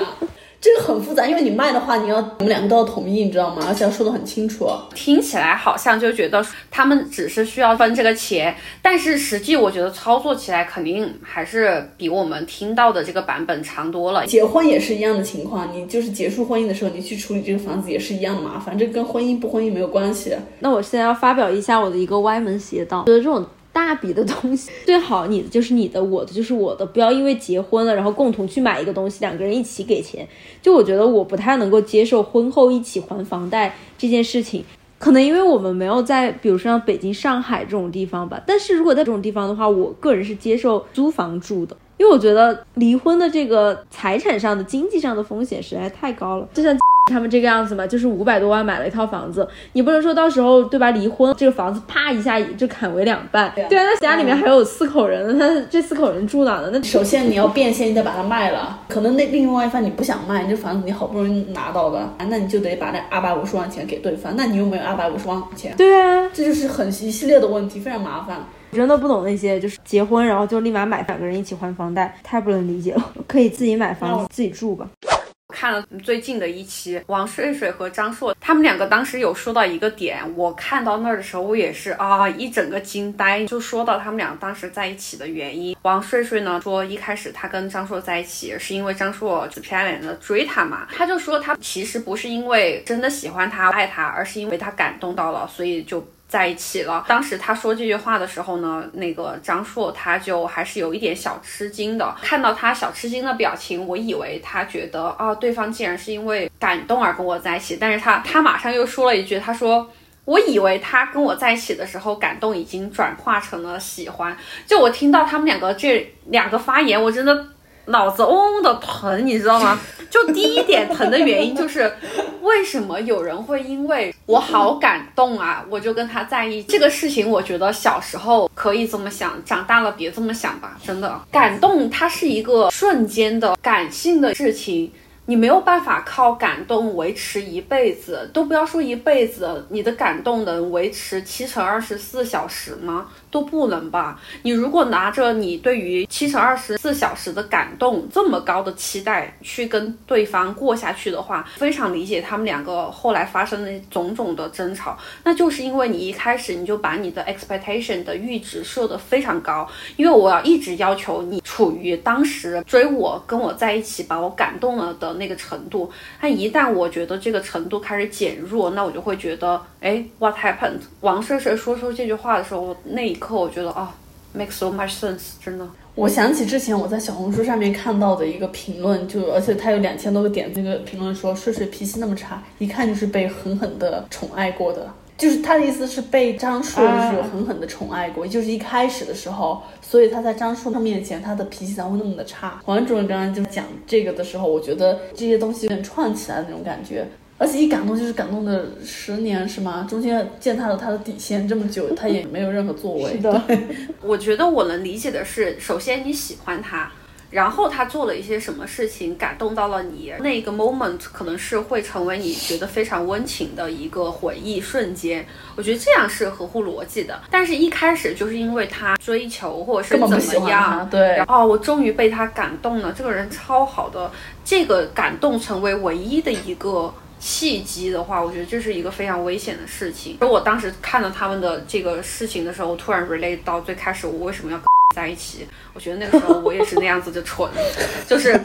Speaker 1: 这个很复杂，因为你卖的话，你要我们两个都要同意，你知道吗？而且要说的很清楚。
Speaker 2: 听起来好像就觉得他们只是需要分这个钱，但是实际我觉得操作起来肯定还是比我们听到的这个版本长多了。
Speaker 1: 结婚也是一样的情况，你就是结束婚姻的时候，你去处理这个房子也是一样的麻烦，这跟婚姻不婚姻没有关系。
Speaker 3: 那我现在要发表一下我的一个歪门邪道，觉得这种大笔的东西，最好你的就是你的，我的就是我的，不要因为结婚了，然后共同去买一个东西，两个人一起给钱。就我觉得我不太能够接受婚后一起还房贷这件事情。可能因为我们没有在，比如说像北京、上海这种地方吧。但是如果在这种地方的话，我个人是接受租房住的，因为我觉得离婚的这个财产上的、经济上的风险实在太高了。就像他们这个样子嘛，就是五百多万买了一套房子，你不能说到时候对吧？离婚这个房子啪一下就砍为两半。对啊，那家里面还有四口人，那这四口人住哪呢？那
Speaker 1: 首先你要变现，你得把它卖了。可能那另外一方你不想卖，你这房子你好不容易拿到的，那你就得把那二百五十万钱给对方。那你又没有二百五十万钱，
Speaker 3: 对啊，
Speaker 1: 这就是很一系列的问题，非常麻烦。
Speaker 3: 我真的不懂那些就是结婚然后就立马买两个人一起还房贷，太不能理解了。可以自己买房子自己住吧。
Speaker 2: 看了最近的一期，王睡睡和张硕他们两个当时有说到一个点，我看到那儿的时候，我也是啊一整个惊呆，就说到他们俩当时在一起的原因。王睡睡呢说，一开始他跟张硕在一起是因为张硕死皮赖脸的追他嘛，他就说他其实不是因为真的喜欢他爱他，而是因为他感动到了，所以就。在一起了。当时他说这句话的时候呢，那个张硕他就还是有一点小吃惊的。看到他小吃惊的表情，我以为他觉得啊，对方竟然是因为感动而跟我在一起。但是他他马上又说了一句，他说。我以为他跟我在一起的时候，感动已经转化成了喜欢。就我听到他们两个这两个发言，我真的脑子嗡嗡的疼，你知道吗？就第一点疼的原因就是，为什么有人会因为我好感动啊，我就跟他在一起？这个事情，我觉得小时候可以这么想，长大了别这么想吧。真的，感动它是一个瞬间的感性的事情。你没有办法靠感动维持一辈子，都不要说一辈子，你的感动能维持七乘二十四小时吗？都不能吧？你如果拿着你对于七乘二十四小时的感动这么高的期待去跟对方过下去的话，非常理解他们两个后来发生的种种的争吵，那就是因为你一开始你就把你的 expectation 的阈值设得非常高，因为我要一直要求你处于当时追我跟我在一起把我感动了的那个程度，但一旦我觉得这个程度开始减弱，那我就会觉得，哎，what happened？王睡睡说出这句话的时候，那刻我觉得啊，make so much sense，真的。
Speaker 1: 我想起之前我在小红书上面看到的一个评论，就而且他有两千多个点，那个评论说睡睡脾气那么差，一看就是被狠狠的宠爱过的。就是他的意思是被张硕就是有狠狠的宠爱过，就是一开始的时候，所以他在张硕他面前他的脾气才会那么的差。黄主任刚刚就讲这个的时候，我觉得这些东西有点串起来的那种感觉。而且一感动就是感动的十年是吗？中间践踏了他的底线这么久，他也没有任何作为。
Speaker 3: 是的，
Speaker 2: 我觉得我能理解的是，首先你喜欢他，然后他做了一些什么事情感动到了你，那个 moment 可能是会成为你觉得非常温情的一个回忆瞬间。我觉得这样是合乎逻辑的。但是，一开始就是因为他追求或者是怎么样，
Speaker 1: 对
Speaker 2: 然后我终于被他感动了，这个人超好的，这个感动成为唯一的一个。契机的话，我觉得这是一个非常危险的事情。而我当时看到他们的这个事情的时候，我突然 relate 到最开始我为什么要在一起。我觉得那个时候我也是那样子的蠢，就是。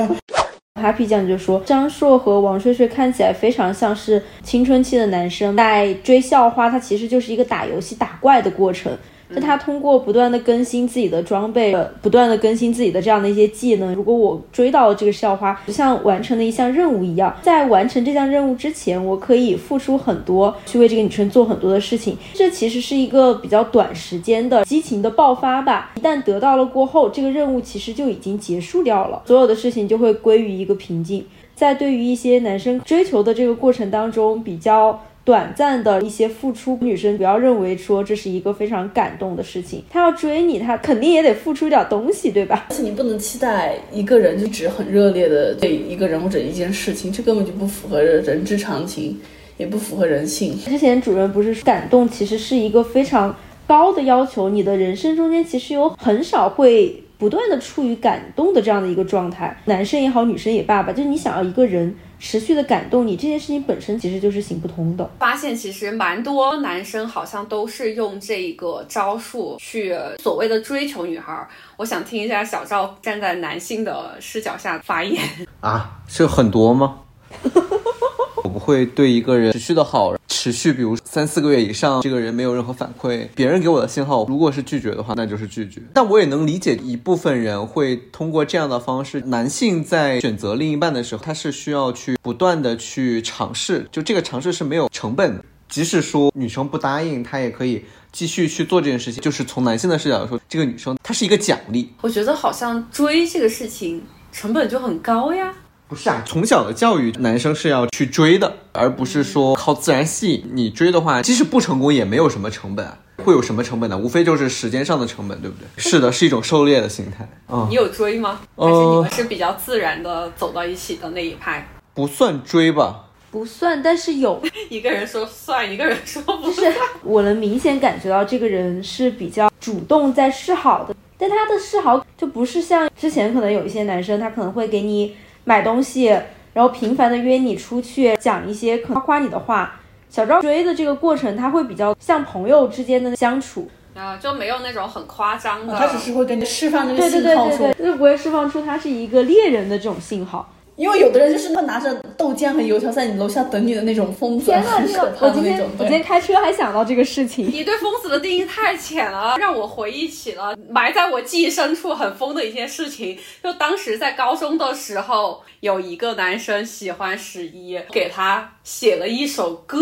Speaker 3: Happy 酱就说，张硕和王睡睡看起来非常像是青春期的男生在追校花，他其实就是一个打游戏打怪的过程。就他通过不断的更新自己的装备，呃不断的更新自己的这样的一些技能。如果我追到了这个校花，就像完成了一项任务一样，在完成这项任务之前，我可以付出很多，去为这个女生做很多的事情。这其实是一个比较短时间的激情的爆发吧。一旦得到了过后，这个任务其实就已经结束掉了，所有的事情就会归于一个平静。在对于一些男生追求的这个过程当中，比较短暂的一些付出，女生不要认为说这是一个非常感动的事情。他要追你，他肯定也得付出点东西，对吧？
Speaker 1: 而且你不能期待一个人就只很热烈的对一个人或者一件事情，这根本就不符合人之常情，也不符合人性。
Speaker 3: 之前主任不是说感动其实是一个非常高的要求，你的人生中间其实有很少会不断的处于感动的这样的一个状态，男生也好，女生也罢吧，就是你想要一个人持续的感动你，这件事情本身其实就是行不通的。
Speaker 2: 发现其实蛮多男生好像都是用这个招数去所谓的追求女孩儿。我想听一下小赵站在男性的视角下发言。
Speaker 4: 啊，是很多吗？我不会对一个人持续的好，持续比如三四个月以上，这个人没有任何反馈，别人给我的信号，如果是拒绝的话，那就是拒绝。但我也能理解一部分人会通过这样的方式，男性在选择另一半的时候，他是需要去不断的去尝试，就这个尝试是没有成本的。即使说女生不答应，他也可以继续去做这件事情。就是从男性的视角来说，这个女生她是一个奖励，
Speaker 2: 我觉得好像追这个事情成本就很高呀。
Speaker 4: 不是啊，从小的教育，男生是要去追的，而不是说靠自然吸引。你追的话，即使不成功，也没有什么成本啊。会有什么成本呢？无非就是时间上的成本，对不对？是的，是一种狩猎的心态。嗯
Speaker 2: 你，有追吗？还是你们是比较自然的走到一起的那一派？
Speaker 4: 不算追吧。
Speaker 3: 不算，但是有，
Speaker 2: 一个人说算，一个人说不
Speaker 3: 就是我能明显感觉到这个人是比较主动在示好的，但他的示好就不是像之前可能有一些男生，他可能会给你买东西，然后频繁的约你出去，讲一些可能夸夸你的话。小赵追的这个过程，他会比较像朋友之间的相处，
Speaker 2: 啊，就没有那种很夸张的。
Speaker 1: 他只是会给你释放那个信号说，
Speaker 3: 对对对，就不会释放出他是一个猎人的这种信号。
Speaker 1: 因为有的人就是会拿着豆浆和油条在你楼下等你的那种疯子，
Speaker 3: 天呐
Speaker 1: 很可
Speaker 3: 天呐！我今天
Speaker 1: 怕的那种。
Speaker 3: 我今天开车还想到这个事情。
Speaker 2: 你对疯子的定义太浅了，让我回忆起了埋在我记忆深处很疯的一件事情。就当时在高中的时候，有一个男生喜欢十一，给他写了一首歌。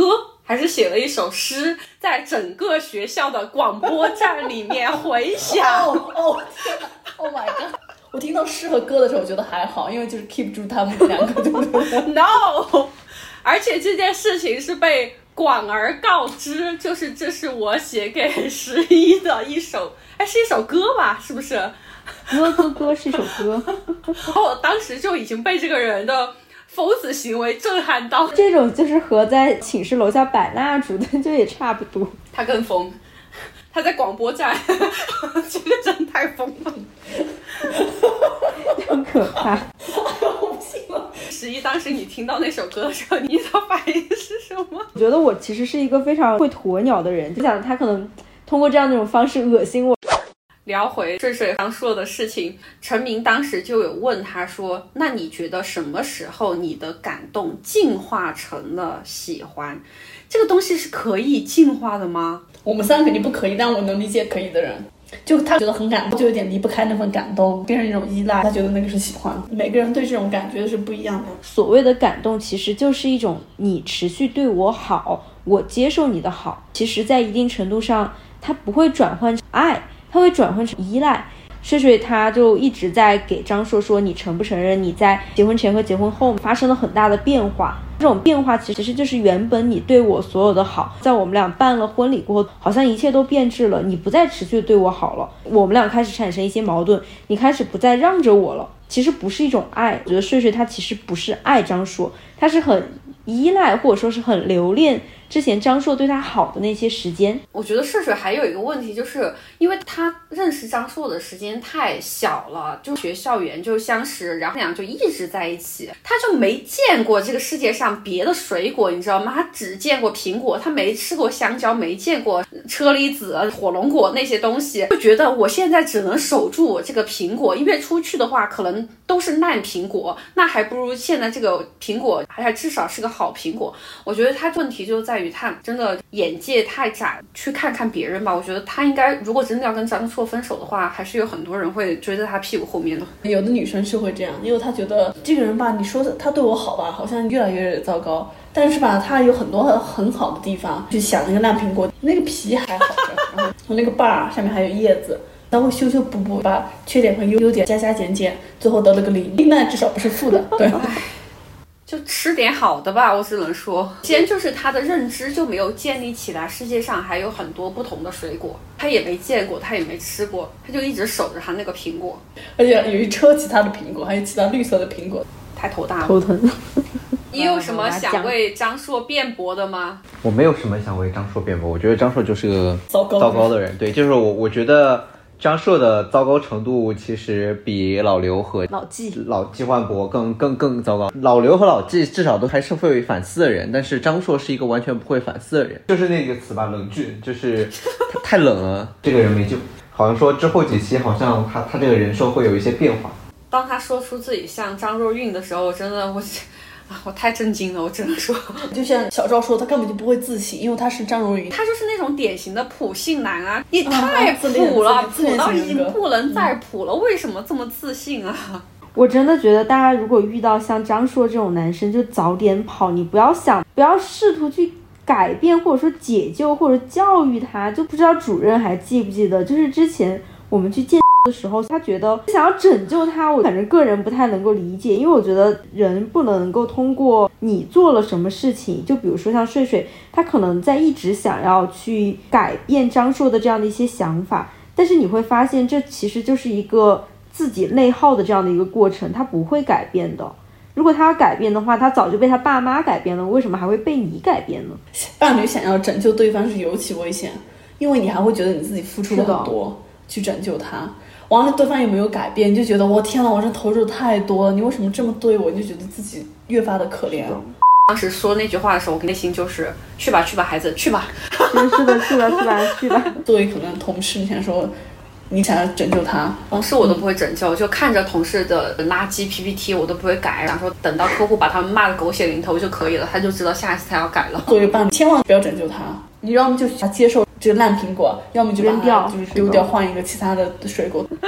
Speaker 2: 还是写了一首诗，在整个学校的广播站里面回响。
Speaker 1: 哦哦天哪！Oh my god！我听到诗和歌的时候，我觉得还好，因为就是 keep 住他们两个，对不对？
Speaker 2: No，而且这件事情是被广而告之，就是这是我写给十一的一首，哎，是一首歌吧？是不是？
Speaker 3: 歌歌歌是一首歌，
Speaker 2: 然后我当时就已经被这个人的疯子行为震撼到
Speaker 3: 这种就是和在寝室楼下摆蜡烛的就也差不多。
Speaker 2: 他更疯，他在广播站，这个真太疯了。
Speaker 3: 很可怕。
Speaker 1: 我不信了。
Speaker 2: 十一，当时你听到那首歌的时候，你的反应是什么？
Speaker 3: 我觉得我其实是一个非常会鸵鸟的人，就想他可能通过这样那种方式恶心我。
Speaker 2: 聊回睡睡刚说的事情，陈明当时就有问他说：“那你觉得什么时候你的感动进化成了喜欢？这个东西是可以进化的吗？”
Speaker 1: 我们三个肯定不可以，但我能理解可以的人。就他觉得很感动，就有点离不开那份感动，变成一种依赖。他觉得那个是喜欢。每个人对这种感觉是不一样的。
Speaker 3: 所谓的感动，其实就是一种你持续对我好，我接受你的好。其实，在一定程度上，它不会转换成爱，它会转换成依赖。睡睡他就一直在给张硕说：“你承不承认你在结婚前和结婚后发生了很大的变化？这种变化其实其实就是原本你对我所有的好，在我们俩办了婚礼过后，好像一切都变质了。你不再持续对我好了，我们俩开始产生一些矛盾，你开始不再让着我了。其实不是一种爱，我觉得睡睡他其实不是爱张硕，他是很依赖或者说是很留恋。”之前张硕对他好的那些时间，
Speaker 2: 我觉得睡睡还有一个问题，就是因为他认识张硕的时间太小了，就学校园就相识，然后俩就一直在一起，他就没见过这个世界上别的水果，你知道吗？他只见过苹果，他没吃过香蕉，没见过车厘子、火龙果那些东西，就觉得我现在只能守住我这个苹果，因为出去的话可能都是烂苹果，那还不如现在这个苹果还至少是个好苹果。我觉得他问题就在于。他真的眼界太窄，去看看别人吧。我觉得他应该，如果真的要跟张硕分手的话，还是有很多人会追在他屁股后面的。
Speaker 1: 有的女生是会这样，因为她觉得这个人吧，你说他对我好吧，好像越来越糟糕。但是吧，他有很多很好的地方。去想那个烂苹果，那个皮还好着，然后那个把儿上面还有叶子，他会修修补补，把缺点和优优点加加减减，最后得了个零。那至少不是负的，对。
Speaker 2: 就吃点好的吧，我只能说，先就是他的认知就没有建立起来，世界上还有很多不同的水果，他也没见过，他也没吃过，他就一直守着他那个苹果，
Speaker 1: 而且有一车其他的苹果，还有其他绿色的苹果，
Speaker 2: 太头大了，
Speaker 3: 头疼。
Speaker 2: 你有什么 想为张硕辩驳的吗？
Speaker 4: 我没有什么想为张硕辩驳，我觉得张硕就是个
Speaker 1: 糟糕
Speaker 4: 糟糕的人，对，就是我，我觉得。张硕的糟糕程度其实比老刘和
Speaker 3: 老纪、
Speaker 4: 老纪焕博更更更糟糕。老刘和老纪至少都还是会反思的人，但是张硕是一个完全不会反思的人，就是那个词吧，冷峻，就是他 太冷了，这个人没救。好像说之后几期，好像他他这个人设会有一些变化。
Speaker 2: 当他说出自己像张若昀的时候，真的我。我太震惊了，我只能说，
Speaker 1: 就像小赵说，他根本就不会自信，因为他是张若昀，
Speaker 2: 他就是那种典型的普信男啊！你太普了，普到已经不能再普了，为什么这么自信啊？
Speaker 3: 我真的觉得大家如果遇到像张硕这种男生，就早点跑，你不要想，不要试图去改变或者说解救或者教育他，就不知道主任还记不记得，就是之前我们去见。的时候，他觉得想要拯救他，我反正个人不太能够理解，因为我觉得人不能够通过你做了什么事情，就比如说像睡睡，他可能在一直想要去改变张硕的这样的一些想法，但是你会发现这其实就是一个自己内耗的这样的一个过程，他不会改变的。如果他要改变的话，他早就被他爸妈改变了，为什么还会被你改变呢？
Speaker 1: 伴侣想要拯救对方是尤其危险，因为你还会觉得你自己付出了很多去拯救他。完了，对方也没有改变？你就觉得我天呐，我这投入太多了，你为什么这么对我？你就觉得自己越发的可怜。
Speaker 2: 当时说那句话的时候，我内心就是去吧，去吧，孩子，去吧。
Speaker 3: 是的，去吧，去吧，去吧。
Speaker 1: 作为可能同事，你想说你想要拯救他，
Speaker 2: 同事我都不会拯救，就看着同事的垃圾 PPT，我都不会改，想说等到客户把他们骂的狗血淋头就可以了，他就知道下一次他要改了。
Speaker 1: 作为伴侣，千万不要拯救他，你要么就接受。这个烂苹果，要么就
Speaker 3: 扔掉，
Speaker 1: 就是丢掉，换一个其他的水果。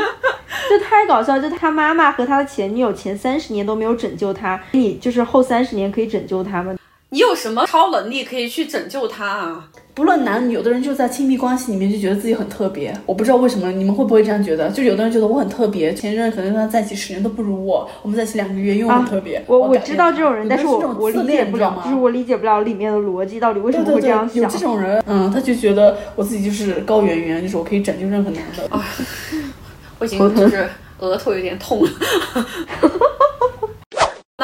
Speaker 3: 这太搞笑！就他妈妈和他的前女友前三十年都没有拯救他，你就是后三十年可以拯救他们？
Speaker 2: 你有什么超能力可以去拯救他啊？
Speaker 1: 不论男女，有的人就在亲密关系里面就觉得自己很特别。我不知道为什么，你们会不会这样觉得？就有的人觉得我很特别，前任可能跟他在一起十年都不如我，我们在一起两个月因为我很特别。
Speaker 3: 我我知道这种人，但是我我理解不了，就是我理解不了里面的逻辑到底为什么会这样
Speaker 1: 想。有这种人，嗯，他就觉得我自己就是高圆圆，就是我可以拯救任何男的。
Speaker 2: 我已经就是额头有点痛了。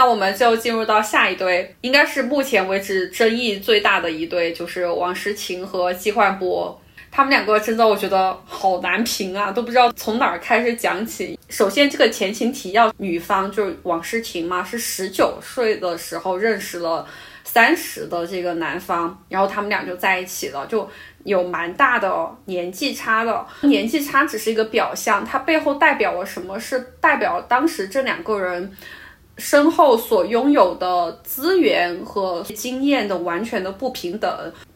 Speaker 2: 那我们就进入到下一对，应该是目前为止争议最大的一对，就是王诗晴和季焕波。他们两个真的，我觉得好难评啊，都不知道从哪儿开始讲起。首先，这个前情提要，女方就是王诗晴嘛，是十九岁的时候认识了三十的这个男方，然后他们俩就在一起了，就有蛮大的年纪差的。年纪差只是一个表象，它背后代表了什么？是代表当时这两个人。身后所拥有的资源和经验的完全的不平等，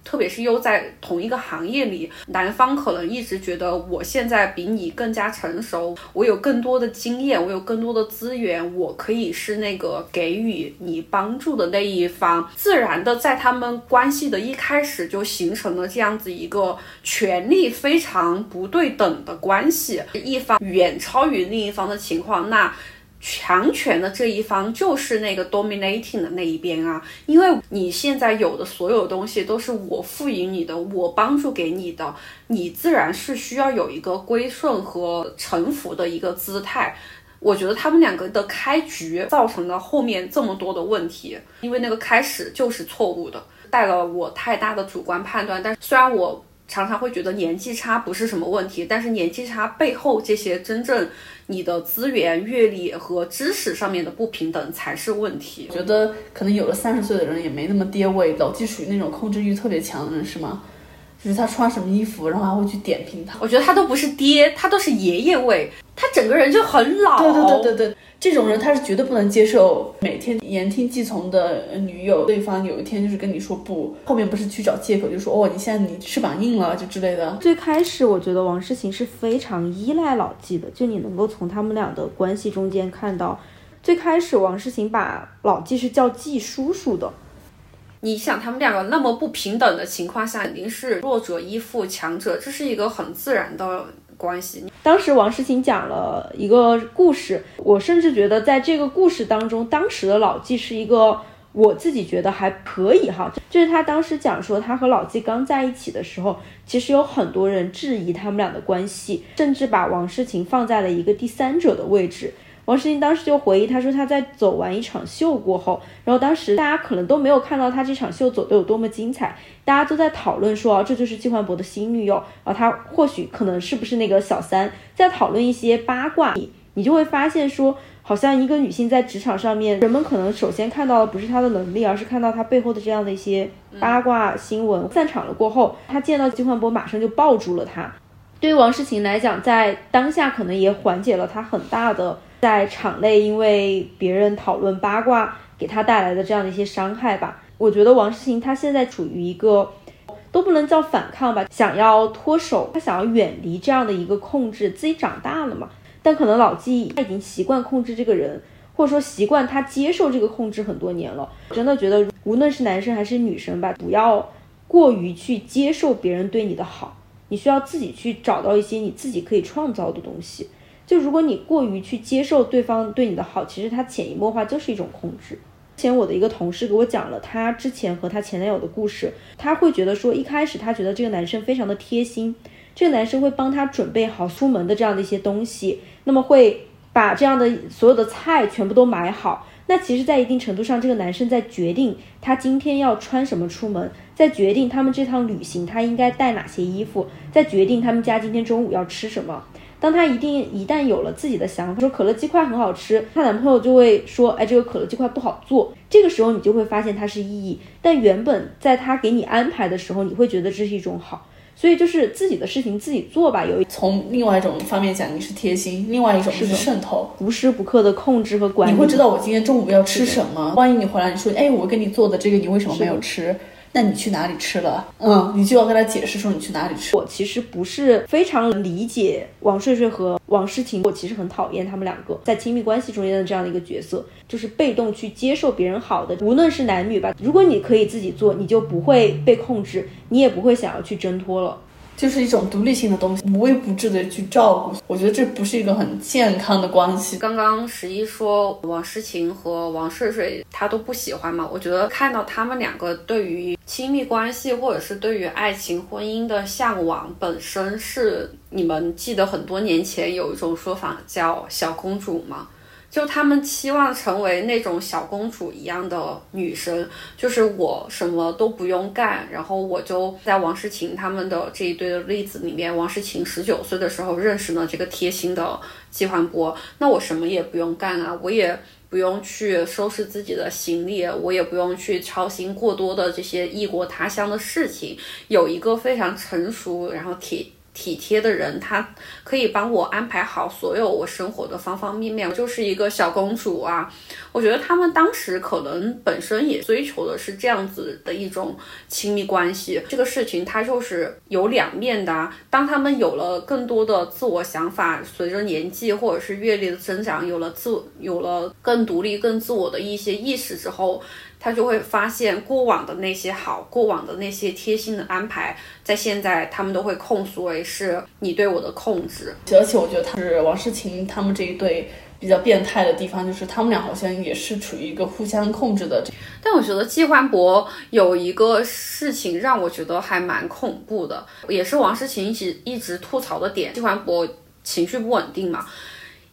Speaker 2: 特别是又在同一个行业里，男方可能一直觉得我现在比你更加成熟，我有更多的经验，我有更多的资源，我可以是那个给予你帮助的那一方，自然的在他们关系的一开始就形成了这样子一个权力非常不对等的关系，一方远超于另一方的情况，那。强权的这一方就是那个 dominating 的那一边啊，因为你现在有的所有东西都是我赋予你的，我帮助给你的，你自然是需要有一个归顺和臣服的一个姿态。我觉得他们两个的开局造成了后面这么多的问题，因为那个开始就是错误的，带了我太大的主观判断。但虽然我常常会觉得年纪差不是什么问题，但是年纪差背后这些真正。你的资源、阅历和知识上面的不平等才是问题。
Speaker 1: 觉得可能有了三十岁的人也没那么爹味，老纪属于那种控制欲特别强的人，是吗？就是他穿什么衣服，然后还会去点评他。
Speaker 2: 我觉得他都不是爹，他都是爷爷味，他整个人就很老。
Speaker 1: 对对对对对。这种人他是绝对不能接受每天言听计从的女友，对方有一天就是跟你说不，后面不是去找借口，就说哦你现在你翅膀硬了就之类的。
Speaker 3: 最开始我觉得王诗晴是非常依赖老纪的，就你能够从他们俩的关系中间看到，最开始王诗晴把老纪是叫纪叔叔的。
Speaker 2: 你想他们两个那么不平等的情况下，肯定是弱者依附强者，这是一个很自然的。关系。
Speaker 3: 当时王诗晴讲了一个故事，我甚至觉得在这个故事当中，当时的老纪是一个我自己觉得还可以哈，就是他当时讲说他和老纪刚在一起的时候，其实有很多人质疑他们俩的关系，甚至把王诗晴放在了一个第三者的位置。王诗晴当时就回忆，她说她在走完一场秀过后，然后当时大家可能都没有看到她这场秀走得有多么精彩，大家都在讨论说，这就是季焕博的新女友啊，她或许可能是不是那个小三，在讨论一些八卦，你你就会发现说，好像一个女性在职场上面，人们可能首先看到的不是她的能力，而是看到她背后的这样的一些八卦新闻。散场了过后，她见到季焕博，马上就抱住了他。对于王诗晴来讲，在当下可能也缓解了她很大的。在场内，因为别人讨论八卦给他带来的这样的一些伤害吧，我觉得王诗晴她现在处于一个都不能叫反抗吧，想要脱手，她想要远离这样的一个控制，自己长大了嘛。但可能老纪他已经习惯控制这个人，或者说习惯他接受这个控制很多年了。真的觉得无论是男生还是女生吧，不要过于去接受别人对你的好，你需要自己去找到一些你自己可以创造的东西。就如果你过于去接受对方对你的好，其实他潜移默化就是一种控制。之前我的一个同事给我讲了他之前和他前男友的故事，他会觉得说一开始他觉得这个男生非常的贴心，这个男生会帮他准备好出门的这样的一些东西，那么会把这样的所有的菜全部都买好。那其实，在一定程度上，这个男生在决定他今天要穿什么出门，在决定他们这趟旅行他应该带哪些衣服，在决定他们家今天中午要吃什么。当她一定一旦有了自己的想法，说可乐鸡块很好吃，她男朋友就会说，哎，这个可乐鸡块不好做。这个时候你就会发现它是意义，但原本在他给你安排的时候，你会觉得这是一种好。所以就是自己的事情自己做吧。有
Speaker 1: 从另外一种方面讲，你是贴心；另外一种是渗透，
Speaker 3: 无时不刻的控制和管理。
Speaker 1: 你会知道我今天中午要吃什么。万一你回来你说，哎，我给你做的这个，你为什么没有吃？那你去哪里吃了？嗯，你就要跟他解释说你去哪里吃。
Speaker 3: 我其实不是非常理解王睡睡和王诗晴，我其实很讨厌他们两个在亲密关系中间的这样的一个角色，就是被动去接受别人好的，无论是男女吧。如果你可以自己做，你就不会被控制，你也不会想要去挣脱了。
Speaker 1: 就是一种独立性的东西，无微不至的去照顾，我觉得这不是一个很健康的关系。
Speaker 2: 刚刚十一说王诗晴和王睡睡他都不喜欢嘛，我觉得看到他们两个对于亲密关系或者是对于爱情婚姻的向往本身是，你们记得很多年前有一种说法叫小公主吗？就他们期望成为那种小公主一样的女生，就是我什么都不用干，然后我就在王诗晴他们的这一堆的例子里面，王诗晴十九岁的时候认识了这个贴心的季焕波，那我什么也不用干啊，我也不用去收拾自己的行李，我也不用去操心过多的这些异国他乡的事情，有一个非常成熟，然后铁。体贴的人，他可以帮我安排好所有我生活的方方面面。我就是一个小公主啊！我觉得他们当时可能本身也追求的是这样子的一种亲密关系。这个事情它就是有两面的啊。当他们有了更多的自我想法，随着年纪或者是阅历的增长，有了自有了更独立、更自我的一些意识之后。他就会发现过往的那些好，过往的那些贴心的安排，在现在他们都会控诉为是你对我的控制。
Speaker 1: 而且我觉得他是王诗晴他们这一对比较变态的地方，就是他们俩好像也是处于一个互相控制的。
Speaker 2: 但我觉得季焕博有一个事情让我觉得还蛮恐怖的，也是王诗晴一直一直吐槽的点。季焕博情绪不稳定嘛。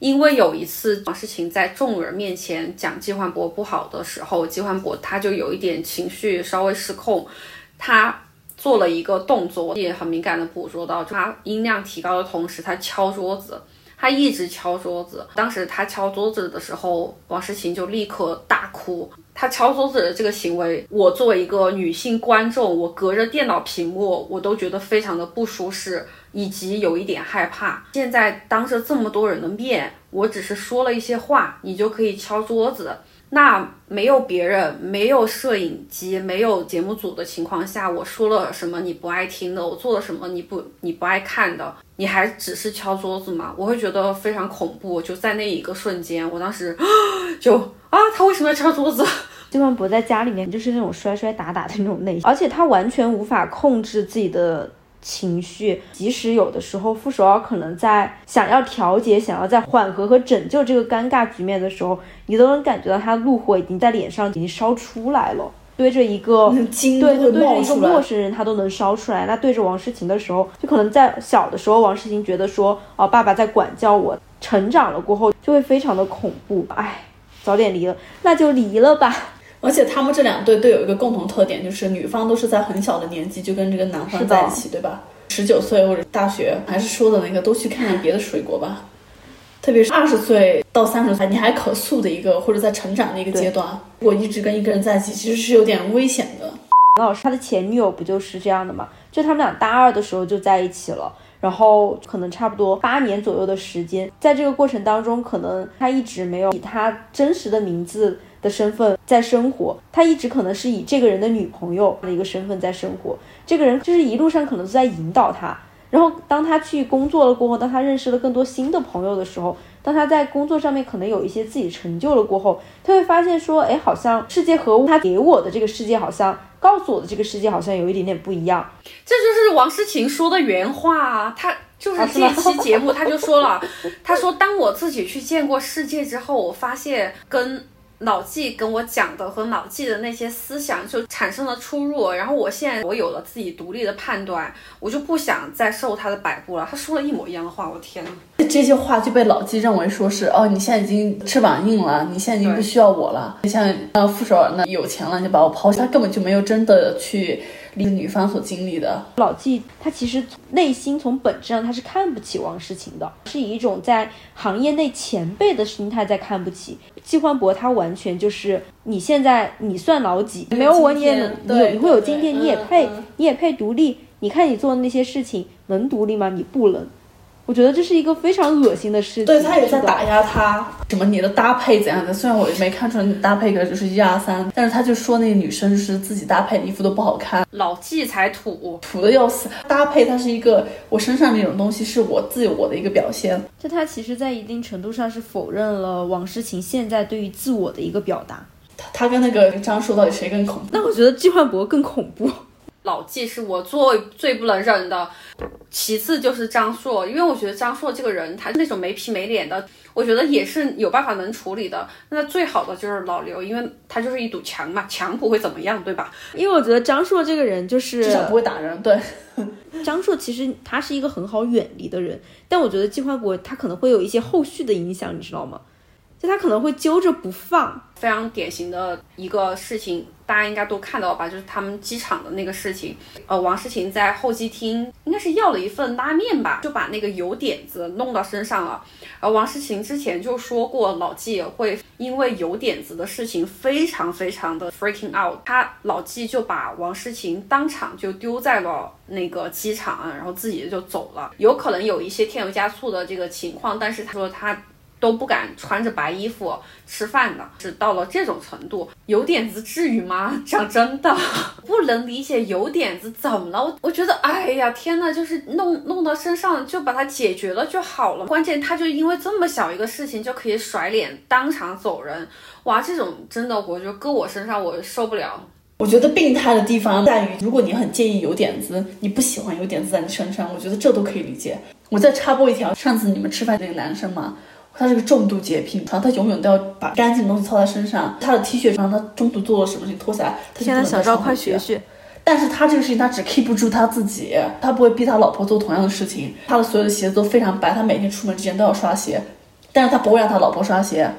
Speaker 2: 因为有一次王诗晴在众人面前讲季焕博不好的时候，季焕博他就有一点情绪稍微失控，他做了一个动作，也很敏感的捕捉到，他音量提高的同时，他敲桌子，他一直敲桌子。当时他敲桌子的时候，王诗晴就立刻大哭。他敲桌子的这个行为，我作为一个女性观众，我隔着电脑屏幕，我都觉得非常的不舒适。以及有一点害怕，现在当着这么多人的面，我只是说了一些话，你就可以敲桌子。那没有别人，没有摄影机，没有节目组的情况下，我说了什么你不爱听的，我做了什么你不你不爱看的，你还只是敲桌子吗？我会觉得非常恐怖。就在那一个瞬间，我当时 就啊，他为什么要敲桌子？
Speaker 3: 金焕博在家里面就是那种摔摔打打的那种类型，而且他完全无法控制自己的。情绪，即使有的时候傅首尔可能在想要调节、想要在缓和和拯救这个尴尬局面的时候，你都能感觉到他的怒火已经在脸上已经烧出来了。对着一个 对对对着一个陌生人，他都能烧出来。那对着王诗晴的时候，就可能在小的时候，王诗晴觉得说，哦，爸爸在管教我。成长了过后，就会非常的恐怖。哎，早点离了，那就离了吧。
Speaker 1: 而且他们这两对都有一个共同特点，就是女方都是在很小的年纪就跟这个男方在一起，对吧？十九岁或者大学，还是说的那个，都去看看别的水果吧。特别是二十岁到三十岁，你还可塑的一个或者在成长的一个阶段，如果一直跟一个人在一起，其实是有点危险的。
Speaker 3: 老师他的前女友不就是这样的吗？就他们俩大二的时候就在一起了，然后可能差不多八年左右的时间，在这个过程当中，可能他一直没有以他真实的名字。的身份在生活，他一直可能是以这个人的女朋友的一个身份在生活。这个人就是一路上可能都在引导他，然后当他去工作了过后，当他认识了更多新的朋友的时候，当他在工作上面可能有一些自己成就了过后，他会发现说，哎，好像世界和他给我的这个世界，好像告诉我的这个世界，好像有一点点不一样。
Speaker 2: 这就是王诗晴说的原话啊，他就是这期节目他就说了，他说当我自己去见过世界之后，我发现跟。老纪跟我讲的和老纪的那些思想就产生了出入，然后我现在我有了自己独立的判断，我就不想再受他的摆布了。他说了一模一样的话，我天呐，
Speaker 1: 这些话就被老纪认为说是哦，你现在已经翅膀硬了，你现在已经不需要我了。你像呃傅首尔那有钱了就把我抛弃，他根本就没有真的去。女方所经历的
Speaker 3: 老纪，他其实内心从本质上他是看不起王诗晴的，是以一种在行业内前辈的心态在看不起季焕博。他完全就是你现在你算老几？没有我你也能，你你会有今天，你也配，你也配独立？你看你做的那些事情能独立吗？你不能。我觉得这是一个非常恶心的事情。
Speaker 1: 对他也在打压他，什么你的搭配怎样的？虽然我也没看出来你搭配个就是一二三，但是他就说那个女生就是自己搭配的衣服都不好看，
Speaker 2: 老纪才土，
Speaker 1: 土的要死。搭配它是一个我身上那种东西是我自我的一个表现。
Speaker 3: 就他其实，在一定程度上是否认了王诗晴现在对于自我的一个表达。
Speaker 1: 他他跟那个张硕到底谁更恐怖？
Speaker 3: 那我觉得季焕博更恐怖。
Speaker 2: 老纪是我最最不能忍的，其次就是张硕，因为我觉得张硕这个人，他那种没皮没脸的，我觉得也是有办法能处理的。那最好的就是老刘，因为他就是一堵墙嘛，墙不会怎么样，对吧？
Speaker 3: 因为我觉得张硕这个人就是
Speaker 1: 至少不会打人。对，
Speaker 3: 张硕其实他是一个很好远离的人，但我觉得季焕国他可能会有一些后续的影响，你知道吗？就他可能会揪着不放。
Speaker 2: 非常典型的一个事情，大家应该都看到吧，就是他们机场的那个事情。呃，王诗晴在候机厅应该是要了一份拉面吧，就把那个油点子弄到身上了。而王诗晴之前就说过，老纪会因为油点子的事情非常非常的 freaking out。他老纪就把王诗晴当场就丢在了那个机场，然后自己就走了。有可能有一些添油加醋的这个情况，但是他说他。都不敢穿着白衣服吃饭的，是到了这种程度，有点子至于吗？讲真的，不能理解有点子怎么了？我我觉得，哎呀，天呐，就是弄弄到身上就把它解决了就好了。关键他就因为这么小一个事情就可以甩脸当场走人，哇，这种真的，我觉得搁我身上我受不了。
Speaker 1: 我觉得病态的地方在于，如果你很介意有点子，你不喜欢有点子在你身上，我觉得这都可以理解。我再插播一条，上次你们吃饭那个男生嘛。他是个重度洁癖，然后他永远都要把干净的东西套在身上。他的 T 恤上，他中途做了什么事情脱下来，他
Speaker 3: 现在小赵快学学。
Speaker 1: 但是他这个事情他只 keep 不住他自己，他不会逼他老婆做同样的事情。他的所有的鞋子都非常白，他每天出门之前都要刷鞋，但是他不会让他老婆刷鞋。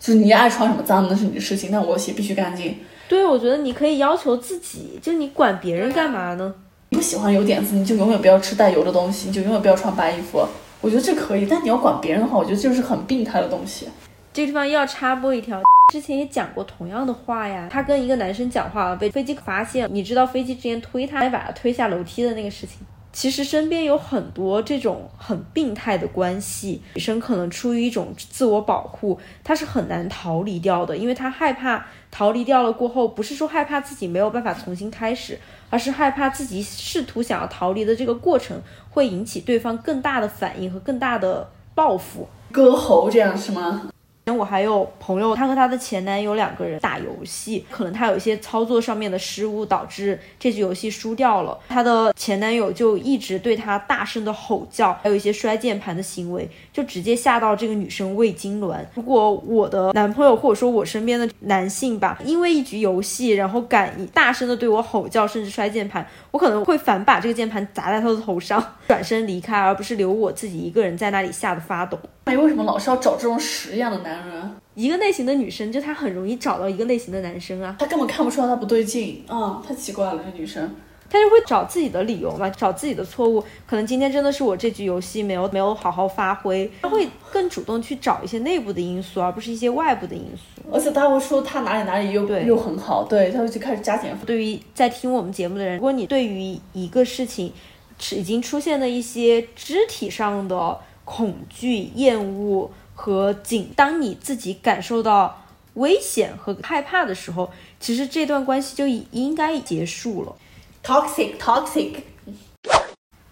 Speaker 1: 就是你爱穿什么脏的那是你的事情，但我的鞋必须干净。
Speaker 3: 对，我觉得你可以要求自己，就你管别人干嘛呢？
Speaker 1: 不喜欢油点子，你就永远不要吃带油的东西，你就永远不要穿白衣服。我觉得这可以，但你要管别人的话，我觉得就是很病态的东西。
Speaker 3: 这个地方又要插播一条，之前也讲过同样的话呀。他跟一个男生讲话被飞机发现，你知道飞机之前推他，把他推下楼梯的那个事情。其实身边有很多这种很病态的关系，女生可能出于一种自我保护，她是很难逃离掉的，因为她害怕逃离掉了过后，不是说害怕自己没有办法重新开始，而是害怕自己试图想要逃离的这个过程会引起对方更大的反应和更大的报复，
Speaker 1: 割喉这样是吗？
Speaker 3: 我还有朋友，她和她的前男友两个人打游戏，可能她有一些操作上面的失误，导致这局游戏输掉了。她的前男友就一直对她大声的吼叫，还有一些摔键盘的行为，就直接吓到这个女生胃痉挛。如果我的男朋友或者说我身边的男性吧，因为一局游戏，然后敢大声的对我吼叫，甚至摔键盘，我可能会反把这个键盘砸在他的头上，转身离开，而不是留我自己一个人在那里吓得发抖。
Speaker 1: 哎，为什么老是要找这种屎一样的男人？
Speaker 3: 一个类型的女生，就她很容易找到一个类型的男生啊。
Speaker 1: 她根本看不出来她不对劲啊，太奇怪了，这女生。
Speaker 3: 她就会找自己的理由嘛，找自己的错误。可能今天真的是我这局游戏没有没有好好发挥，她会更主动去找一些内部的因素，而不是一些外部的因素。
Speaker 1: 而且她会说她哪里哪里又又很好，对，她会去开始加减。
Speaker 3: 对于在听我们节目的人，如果你对于一个事情是已经出现了一些肢体上的恐惧、厌恶。和紧，当你自己感受到危险和害怕的时候，其实这段关系就已应该结束了。
Speaker 1: Toxic，toxic。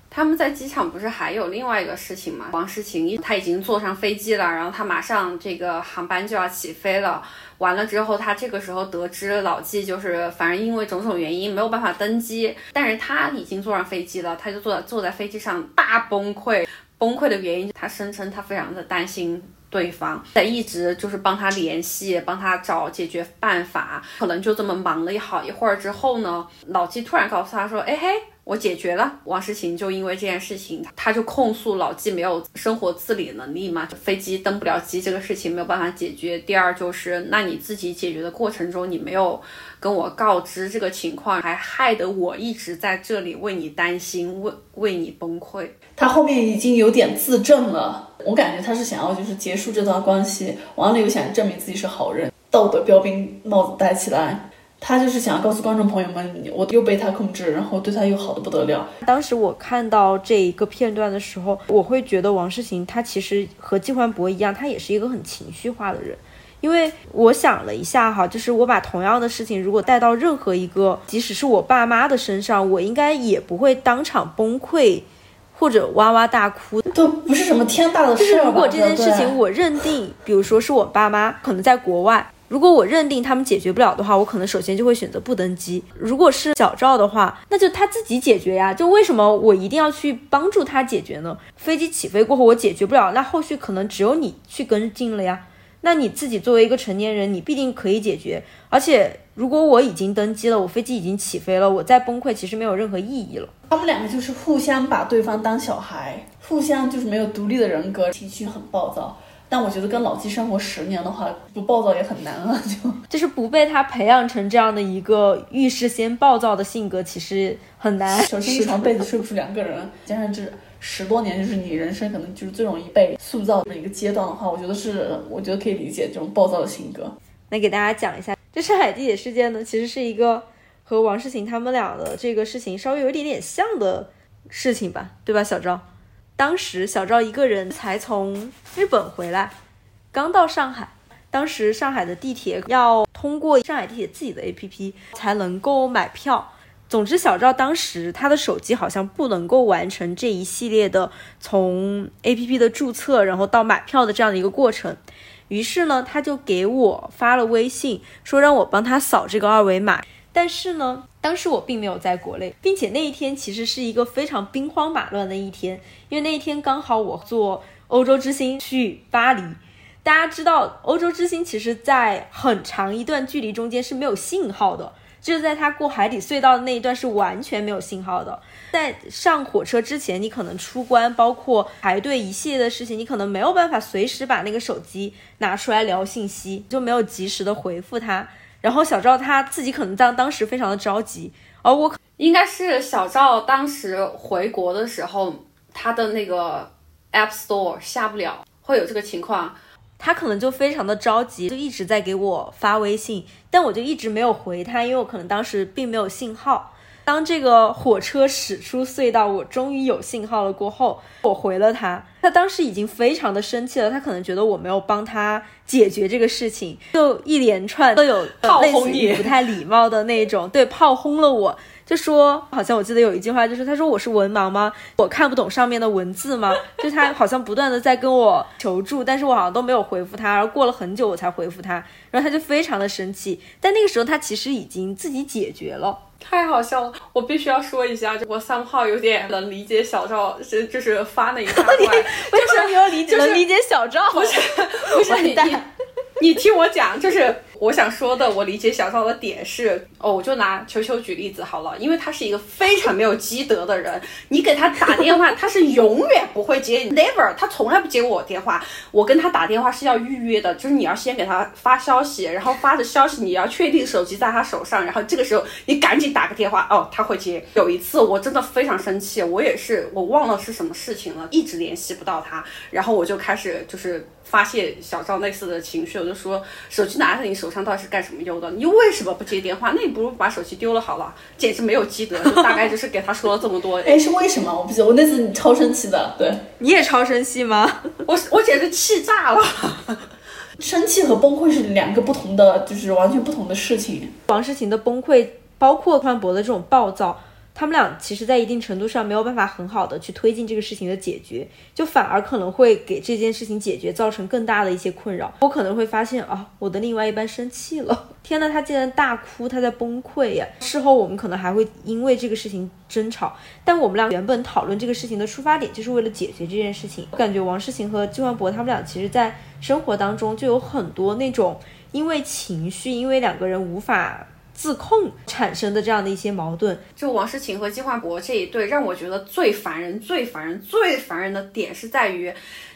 Speaker 2: 他们在机场不是还有另外一个事情吗？王诗晴他已经坐上飞机了，然后他马上这个航班就要起飞了。完了之后，他这个时候得知老纪就是反正因为种种原因没有办法登机，但是他已经坐上飞机了，他就坐在坐在飞机上大崩溃。崩溃的原因，他声称他非常的担心。对方在一直就是帮他联系，帮他找解决办法，可能就这么忙了一好一会儿之后呢，老纪突然告诉他说：“哎嘿。”我解决了王诗晴，就因为这件事情，他就控诉老纪没有生活自理能力嘛，飞机登不了机这个事情没有办法解决。第二就是，那你自己解决的过程中，你没有跟我告知这个情况，还害得我一直在这里为你担心，为为你崩溃。
Speaker 1: 他后面已经有点自证了，我感觉他是想要就是结束这段关系，完了又想证明自己是好人，道德标兵帽子戴起来。他就是想要告诉观众朋友们，我又被他控制，然后对他又好的不得了。
Speaker 3: 当时我看到这一个片段的时候，我会觉得王诗晴她其实和季焕博一样，他也是一个很情绪化的人。因为我想了一下哈，就是我把同样的事情如果带到任何一个，即使是我爸妈的身上，我应该也不会当场崩溃或者哇哇大哭，
Speaker 1: 都不是什么天大的事。
Speaker 3: 就是如果这件事情我认定，比如说是我爸妈可能在国外。如果我认定他们解决不了的话，我可能首先就会选择不登机。如果是小赵的话，那就他自己解决呀。就为什么我一定要去帮助他解决呢？飞机起飞过后我解决不了，那后续可能只有你去跟进了呀。那你自己作为一个成年人，你必定可以解决。而且如果我已经登机了，我飞机已经起飞了，我再崩溃其实没有任何意义了。
Speaker 1: 他们两个就是互相把对方当小孩，互相就是没有独立的人格，情绪很暴躁。但我觉得跟老纪生活十年的话，不暴躁也很难啊，就
Speaker 3: 就是不被他培养成这样的一个遇事先暴躁的性格，其实很难。
Speaker 1: 首先一床被子睡不出两个人，加上这十多年就是你人生可能就是最容易被塑造的一个阶段的话，我觉得是我觉得可以理解这种暴躁的性格。
Speaker 3: 那给大家讲一下，这上海地铁事件呢，其实是一个和王诗晴他们俩的这个事情稍微有一点点像的事情吧，对吧，小赵？当时小赵一个人才从日本回来，刚到上海。当时上海的地铁要通过上海地铁自己的 APP 才能够买票。总之，小赵当时他的手机好像不能够完成这一系列的从 APP 的注册，然后到买票的这样的一个过程。于是呢，他就给我发了微信，说让我帮他扫这个二维码。但是呢，当时我并没有在国内，并且那一天其实是一个非常兵荒马乱的一天，因为那一天刚好我坐欧洲之星去巴黎。大家知道，欧洲之星其实在很长一段距离中间是没有信号的，就是在它过海底隧道的那一段是完全没有信号的。在上火车之前，你可能出关，包括排队一系列的事情，你可能没有办法随时把那个手机拿出来聊信息，就没有及时的回复他。然后小赵他自己可能当当时非常的着急，而我
Speaker 2: 应该是小赵当时回国的时候，他的那个 App Store 下不了，会有这个情况，
Speaker 3: 他可能就非常的着急，就一直在给我发微信，但我就一直没有回他，因为我可能当时并没有信号。当这个火车驶出隧道，我终于有信号了过后，我回了他。他当时已经非常的生气了，他可能觉得我没有帮他解决这个事情，就一连串都有类似于不太礼貌的那种，对，炮轰了我。就说，好像我记得有一句话，就是他说我是文盲吗？我看不懂上面的文字吗？就他好像不断的在跟我求助，但是我好像都没有回复他，然后过了很久我才回复他，然后他就非常的生气。但那个时候他其实已经自己解决了，
Speaker 2: 太好笑了。我必须要说一下，就我三号有点能理解小赵，是就是发那一大段，就是
Speaker 3: 有理解能理解小赵，
Speaker 2: 不是不是你你你听我讲，就是。我想说的，我理解小赵的点是，哦，我就拿球球举例子好了，因为他是一个非常没有积德的人，你给他打电话，他是永远不会接，never，他从来不接我电话。我跟他打电话是要预约的，就是你要先给他发消息，然后发的消息你要确定手机在他手上，然后这个时候你赶紧打个电话，哦，他会接。有一次我真的非常生气，我也是，我忘了是什么事情了，一直联系不到他，然后我就开始就是。发泄小赵类似的情绪，我就说手机拿在你手上到底是干什么用的？你为什么不接电话？那你不如把手机丢了好了，简直没有积德。就大概就是给他说了这么多。
Speaker 1: 哎，是为什么？我不记得，我那次超生气的。对，
Speaker 3: 你也超生气吗？
Speaker 2: 我我简直气炸了。
Speaker 1: 生气和崩溃是两个不同的，就是完全不同的事情。
Speaker 3: 王诗晴的崩溃，包括宽博的这种暴躁。他们俩其实，在一定程度上没有办法很好的去推进这个事情的解决，就反而可能会给这件事情解决造成更大的一些困扰。我可能会发现啊，我的另外一半生气了，天呐，他竟然大哭，他在崩溃呀！事后我们可能还会因为这个事情争吵，但我们俩原本讨论这个事情的出发点就是为了解决这件事情。我感觉王诗晴和季焕博他们俩其实，在生活当中就有很多那种因为情绪，因为两个人无法。自控产生的这样的一些矛盾，
Speaker 2: 就王诗晴和季焕博这一对，让我觉得最烦人、最烦人、最烦人的点是在于，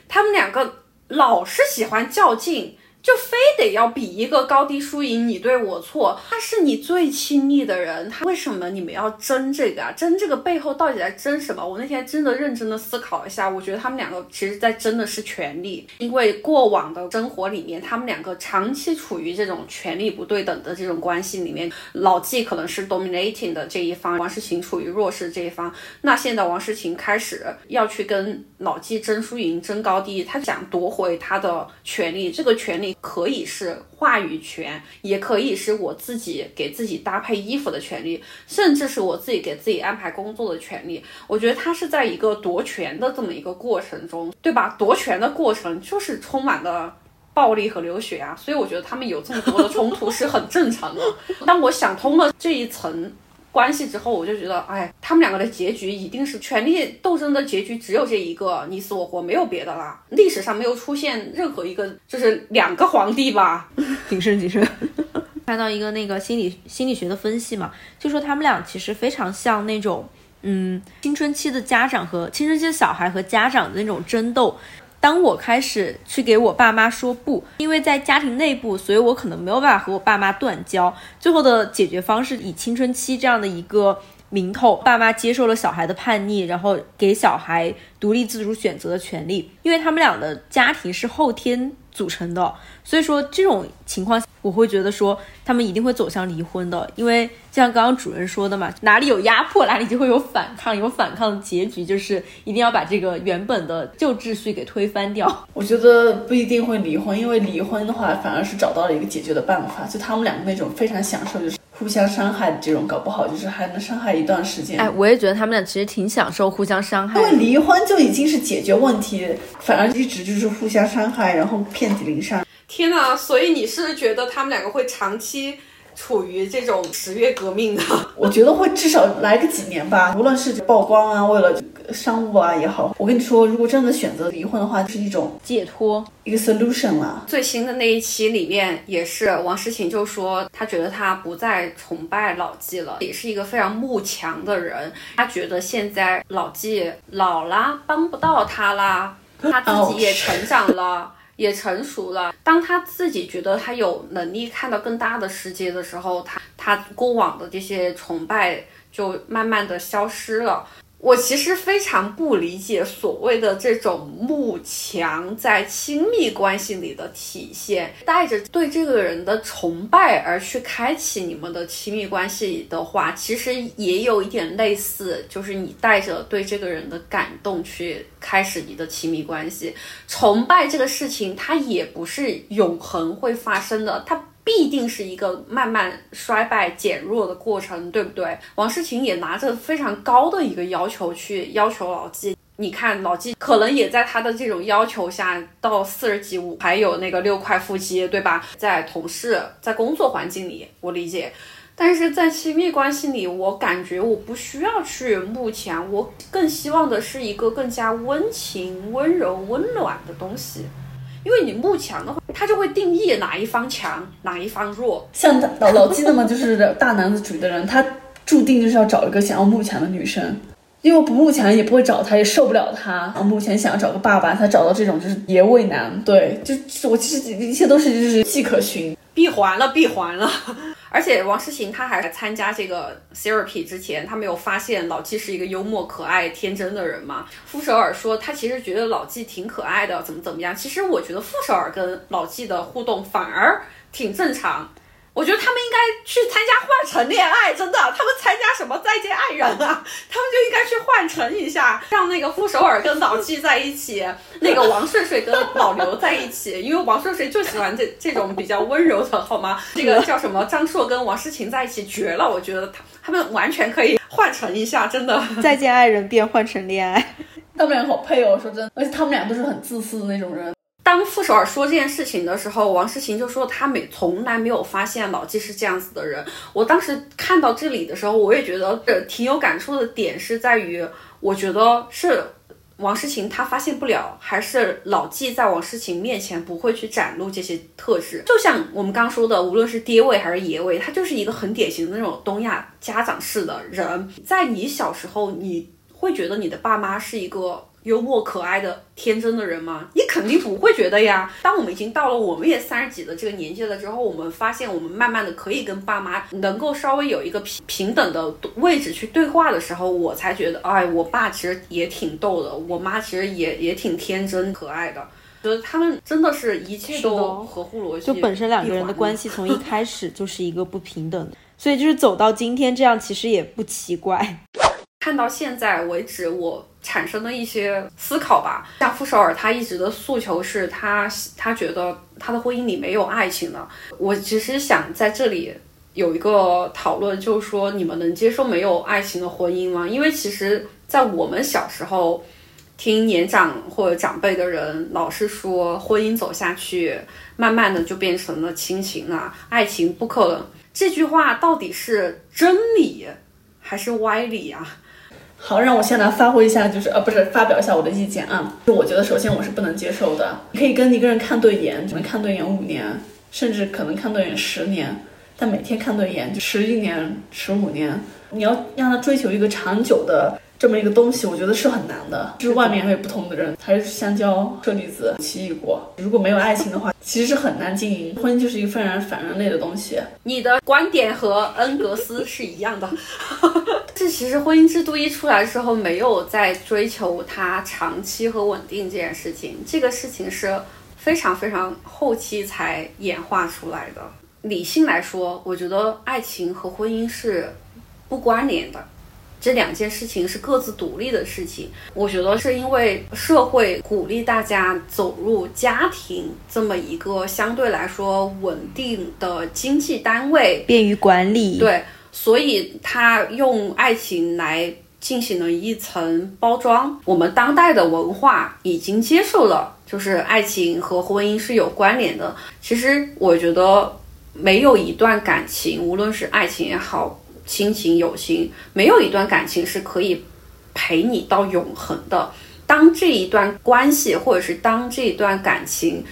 Speaker 2: 他们两个老是喜欢较劲。就非得要比一个高低输赢，你对我错。他是你最亲密的人，他为什么你们要争这个啊？争这个背后到底在争什么？我那天真的认真的思考一下，我觉得他们两个其实在争的是权利。因为过往的生活里面，他们两个长期处于这种权力不对等的这种关系里面。老纪可能是 dominating 的这一方，王诗晴处于弱势这一方。那现在王诗晴开始要去跟老纪争输赢、争高低，他想夺回他的权利，这个权利。可以是话语权，也可以是我自己给自己搭配衣服的权利，甚至是我自己给自己安排工作的权利。我觉得他是在一个夺权的这么一个过程中，对吧？夺权的过程就是充满了暴力和流血啊，所以我觉得他们有这么多的冲突是很正常的。当我想通了这一层。关系之后，我就觉得，哎，他们两个的结局一定是权力斗争的结局，只有这一个，你死我活，没有别的啦。历史上没有出现任何一个，就是两个皇帝吧？
Speaker 3: 谨 慎谨慎。看到一个那个心理心理学的分析嘛，就说他们俩其实非常像那种，嗯，青春期的家长和青春期的小孩和家长的那种争斗。当我开始去给我爸妈说不，因为在家庭内部，所以我可能没有办法和我爸妈断交。最后的解决方式以青春期这样的一个名头，爸妈接受了小孩的叛逆，然后给小孩独立自主选择的权利，因为他们俩的家庭是后天组成的，所以说这种情况我会觉得说他们一定会走向离婚的，因为就像刚刚主任说的嘛，哪里有压迫，哪里就会有反抗，有反抗的结局就是一定要把这个原本的旧秩序给推翻掉。
Speaker 1: 我觉得不一定会离婚，因为离婚的话反而是找到了一个解决的办法，就他们两个那种非常享受就是互相伤害的这种，搞不好就是还能伤害一段时间。
Speaker 3: 哎，我也觉得他们俩其实挺享受互相伤害，
Speaker 1: 因为离婚就已经是解决问题，反而一直就是互相伤害，然后遍体鳞伤。
Speaker 2: 天呐，所以你是觉得他们两个会长期处于这种十月革命的？
Speaker 1: 我觉得会至少来个几年吧，无论是曝光啊，为了商务啊也好。我跟你说，如果真的选择离婚的话，就是一种
Speaker 3: 解脱，
Speaker 1: 一个 solution 啦。
Speaker 2: 最新的那一期里面，也是王诗晴就说，她觉得她不再崇拜老纪了，也是一个非常慕强的人。她觉得现在老纪老啦，帮不到她啦，她自己也成长了。也成熟了。当他自己觉得他有能力看到更大的世界的时候，他他过往的这些崇拜就慢慢的消失了。我其实非常不理解所谓的这种慕强在亲密关系里的体现，带着对这个人的崇拜而去开启你们的亲密关系的话，其实也有一点类似，就是你带着对这个人的感动去开始你的亲密关系。崇拜这个事情，它也不是永恒会发生的，它。必定是一个慢慢衰败减弱的过程，对不对？王诗晴也拿着非常高的一个要求去要求老纪，你看老纪可能也在他的这种要求下，到四十几五还有那个六块腹肌，对吧？在同事在工作环境里，我理解，但是在亲密关系里，我感觉我不需要去慕强，我更希望的是一个更加温情、温柔、温暖的东西。因为你慕强的话，他就会定义哪一方强，哪一方弱。
Speaker 1: 像老老纪那么就是大男子主义的人，他注定就是要找一个想要慕强的女生，因为不慕强也不会找他，也受不了他。啊目前想要找个爸爸，他找到这种就是爷味男，对，就我其实一切都是就是迹可循。
Speaker 2: 闭环了，闭环了。而且王诗晴她还参加这个 therapy 之前，她没有发现老纪是一个幽默、可爱、天真的人嘛？傅首尔说他其实觉得老纪挺可爱的，怎么怎么样？其实我觉得傅首尔跟老纪的互动反而挺正常。我觉得他们应该去参加换乘恋爱，真的，他们参加什么再见爱人啊？他们就应该去换乘一下，让那个傅首尔跟老纪在一起，那个王睡睡跟老刘在一起，因为王睡睡就喜欢这这种比较温柔的，好吗？这个叫什么？张硕跟王诗晴在一起绝了，我觉得他他们完全可以换乘一下，真的。
Speaker 3: 再见爱人变换成恋爱，
Speaker 1: 他们俩好配哦，说真的，而且他们俩都是很自私的那种人。
Speaker 2: 当傅首尔说这件事情的时候，王诗晴就说他没从来没有发现老纪是这样子的人。我当时看到这里的时候，我也觉得呃挺有感触的点是在于，我觉得是王诗晴她发现不了，还是老纪在王诗晴面前不会去展露这些特质。就像我们刚说的，无论是爹味还是爷味，他就是一个很典型的那种东亚家长式的人。在你小时候，你会觉得你的爸妈是一个。幽默可爱的天真的人吗？你肯定不会觉得呀。当我们已经到了我们也三十几的这个年纪了之后，我们发现我们慢慢的可以跟爸妈能够稍微有一个平平等的位置去对话的时候，我才觉得，哎，我爸其实也挺逗的，我妈其实也也挺天真可爱的。觉得他们真的是一切都合乎逻辑，
Speaker 3: 就本身两个人的关系从一开始就是一个不平等的，所以就是走到今天这样，其实也不奇怪。
Speaker 2: 看到现在为止，我产生的一些思考吧。像傅首尔，他一直的诉求是他他觉得他的婚姻里没有爱情了。我其实想在这里有一个讨论，就是说你们能接受没有爱情的婚姻吗？因为其实，在我们小时候听年长或者长辈的人老是说，婚姻走下去，慢慢的就变成了亲情了，爱情不可能。这句话到底是真理还是歪理啊？
Speaker 1: 好，让我先来发挥一下，就是呃，不是发表一下我的意见啊。就我觉得，首先我是不能接受的。你可以跟一个人看对眼，只能看对眼五年，甚至可能看对眼十年，但每天看对眼就十一年、十五年，你要让他追求一个长久的这么一个东西，我觉得是很难的。就是外面还有不同的人，还是香蕉、车厘子、奇异果。如果没有爱情的话，其实是很难经营。婚姻就是一个非常反人类的东西。
Speaker 2: 你的观点和恩格斯是一样的。这其实婚姻制度一出来的时候，没有在追求它长期和稳定这件事情。这个事情是非常非常后期才演化出来的。理性来说，我觉得爱情和婚姻是不关联的。这两件事情是各自独立的事情。我觉得是因为社会鼓励大家走入家庭这么一个相对来说稳定的经济单位，
Speaker 3: 便于管理。
Speaker 2: 对，所以他用爱情来进行了一层包装。我们当代的文化已经接受了，就是爱情和婚姻是有关联的。其实我觉得没有一段感情，无论是爱情也好。亲情、友情，没有一段感情是可以陪你到永恒的。当这一段关系，或者是当这一段感情，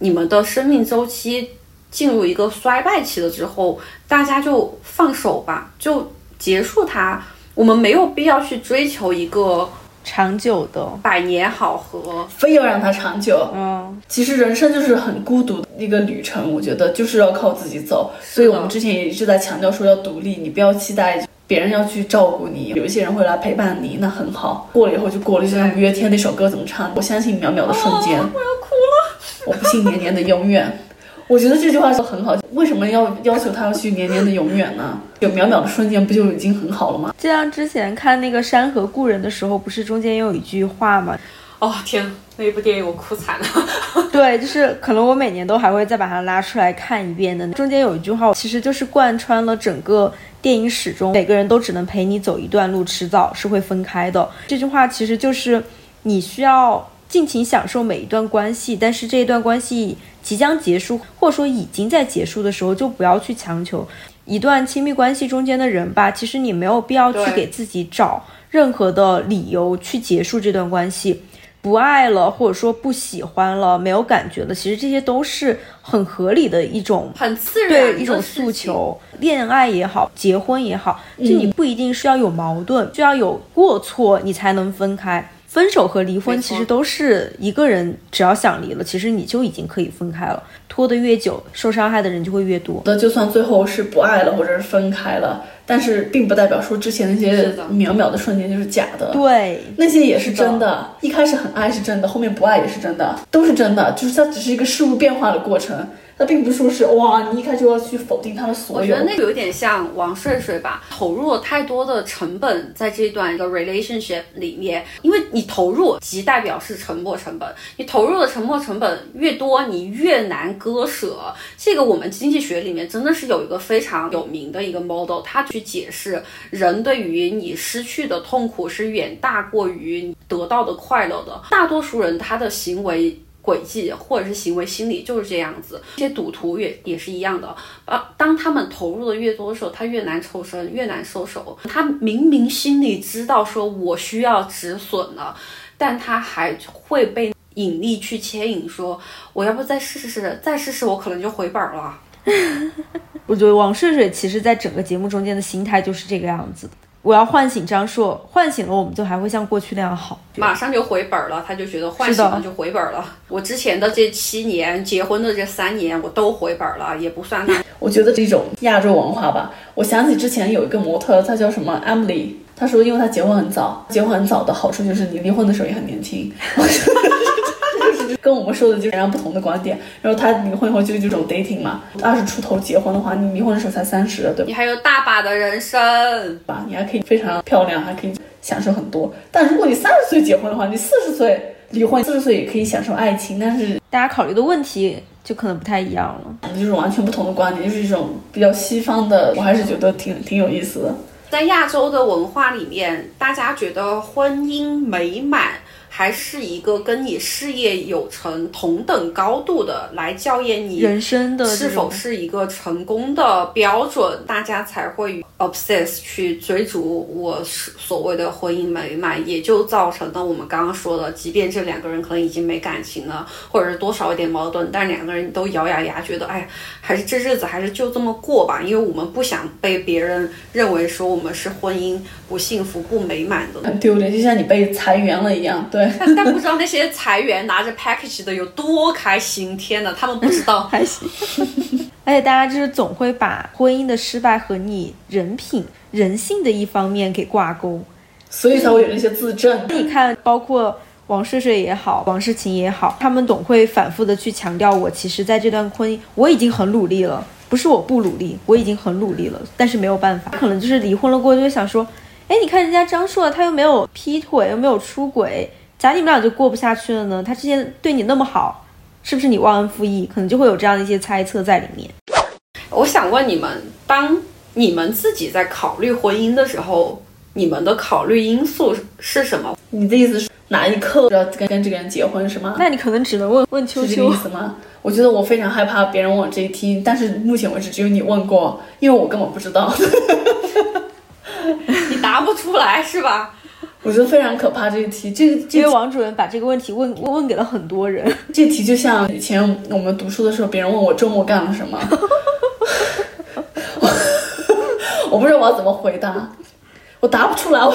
Speaker 2: 你们的生命周期进入一个衰败期了之后，大家就放手吧，就结束它。我们没有必要去追求一个。
Speaker 3: 长久的
Speaker 2: 百年好合，
Speaker 1: 非要让它长久。嗯，其实人生就是很孤独的一个旅程，我觉得就是要靠自己走。所以我们之前也一直在强调说要独立，你不要期待别人要去照顾你，有一些人会来陪伴你，那很好。过了以后就过了，就像五月天那首歌怎么唱？我相信渺渺的瞬间，我要
Speaker 2: 哭了。
Speaker 1: 我不信年年的永远。我觉得这句话说很好，为什么要要求他要去年年的永远呢？有渺渺的瞬间不就已经很好了吗？
Speaker 3: 就像之前看那个《山河故人》的时候，不是中间也有一句话吗？
Speaker 2: 哦天，那一部电影我哭惨了。
Speaker 3: 对，就是可能我每年都还会再把它拉出来看一遍的。中间有一句话，其实就是贯穿了整个电影始终，每个人都只能陪你走一段路，迟早是会分开的。这句话其实就是你需要尽情享受每一段关系，但是这一段关系。即将结束，或者说已经在结束的时候，就不要去强求一段亲密关系中间的人吧。其实你没有必要去给自己找任何的理由去结束这段关系。不爱了，或者说不喜欢了，没有感觉了，其实这些都是很合理的一种
Speaker 2: 很自然
Speaker 3: 对一种诉求。恋爱也好，结婚也好，就你不一定是要有矛盾，就要有过错，你才能分开。分手和离婚其实都是一个人，只要想离了，其实你就已经可以分开了。拖得越久，受伤害的人就会越多。
Speaker 1: 那就算最后是不爱了，或者是分开了，但是并不代表说之前那些渺渺的瞬间就是假的。
Speaker 3: 对，
Speaker 1: 那些也是真的。一开始很爱是真的，后面不爱也是真的，都是真的。就是它只是一个事物变化的过程。那并不是说是哇，你一开始就要去否定他的所有。
Speaker 2: 我觉得那个有点像王睡睡吧，投入了太多的成本在这段一个 relationship 里面，因为你投入即代表是沉没成本，你投入的沉没成本越多，你越难割舍。这个我们经济学里面真的是有一个非常有名的一个 model，它去解释人对于你失去的痛苦是远大过于得到的快乐的。大多数人他的行为。轨迹或者是行为心理就是这样子，这些赌徒也也是一样的啊。当他们投入的越多的时候，他越难抽身，越难收手。他明明心里知道说我需要止损了，但他还会被引力去牵引，说我要不再试试，再试试，我可能就回本了。
Speaker 3: 我觉得王睡睡其实在整个节目中间的心态就是这个样子。我要唤醒张硕，唤醒了我们就还会像过去那样好，
Speaker 2: 马上就回本了。他就觉得唤醒了就回本了。我之前的这七年，结婚的这三年，我都回本了，也不算那。
Speaker 1: 我觉得这种亚洲文化吧，我想起之前有一个模特，她叫什么 Emily，她说因为她结婚很早，结婚很早的好处就是你离婚的时候也很年轻。跟我们说的就截然不同的观点。然后他离婚以后就这种 dating 嘛，二十出头结婚的话，你离婚的时候才三十，对吧？
Speaker 2: 你还有大把的人生
Speaker 1: 吧，你还可以非常漂亮，还可以享受很多。但如果你三十岁结婚的话，你四十岁离婚，四十岁也可以享受爱情，但是
Speaker 3: 大家考虑的问题就可能不太一样了，
Speaker 1: 就是完全不同的观点，就是一种比较西方的，我还是觉得挺挺有意思的。
Speaker 2: 在亚洲的文化里面，大家觉得婚姻美满。还是一个跟你事业有成同等高度的来校验你
Speaker 3: 人生的
Speaker 2: 是否是一个成功的标准，大家才会 obsess 去追逐我所谓的婚姻美满，也就造成了我们刚刚说的，即便这两个人可能已经没感情了，或者是多少有点矛盾，但两个人都咬咬牙，觉得哎，还是这日子还是就这么过吧，因为我们不想被别人认为说我们是婚姻不幸福不美满的，
Speaker 1: 很丢脸，就像你被裁员了一样。对，
Speaker 2: 但但不知道那些裁员拿着 package 的有多开心，天哪，他们不知道
Speaker 3: 还行。而且大家就是总会把婚姻的失败和你人品、人性的一方面给挂钩，
Speaker 1: 所以才会有那些自证。
Speaker 3: 你看，包括王睡睡也好，王诗晴也好，他们总会反复的去强调，我其实在这段婚姻我已经很努力了，不是我不努力，我已经很努力了，但是没有办法，可能就是离婚了过后就会想说，哎，你看人家张硕，他又没有劈腿，又没有出轨，咋你们俩就过不下去了呢？他之前对你那么好。是不是你忘恩负义？可能就会有这样的一些猜测在里面。
Speaker 2: 我想问你们，当你们自己在考虑婚姻的时候，你们的考虑因素是什么？
Speaker 1: 你的意思是哪一刻要跟跟这个人结婚是吗？
Speaker 3: 那你可能只能问问秋秋。
Speaker 1: 是这个意思吗？我觉得我非常害怕别人问我这一题，但是目前为止只有你问过，因为我根本不知道。
Speaker 2: 你 答不出来是吧？
Speaker 1: 我觉得非常可怕这一题，这个
Speaker 3: 因为王主任把这个问题问问给了很多人。
Speaker 1: 这题就像以前我们读书的时候，别人问我周末干了什么，我不知道我要怎么回答，我答不出来。我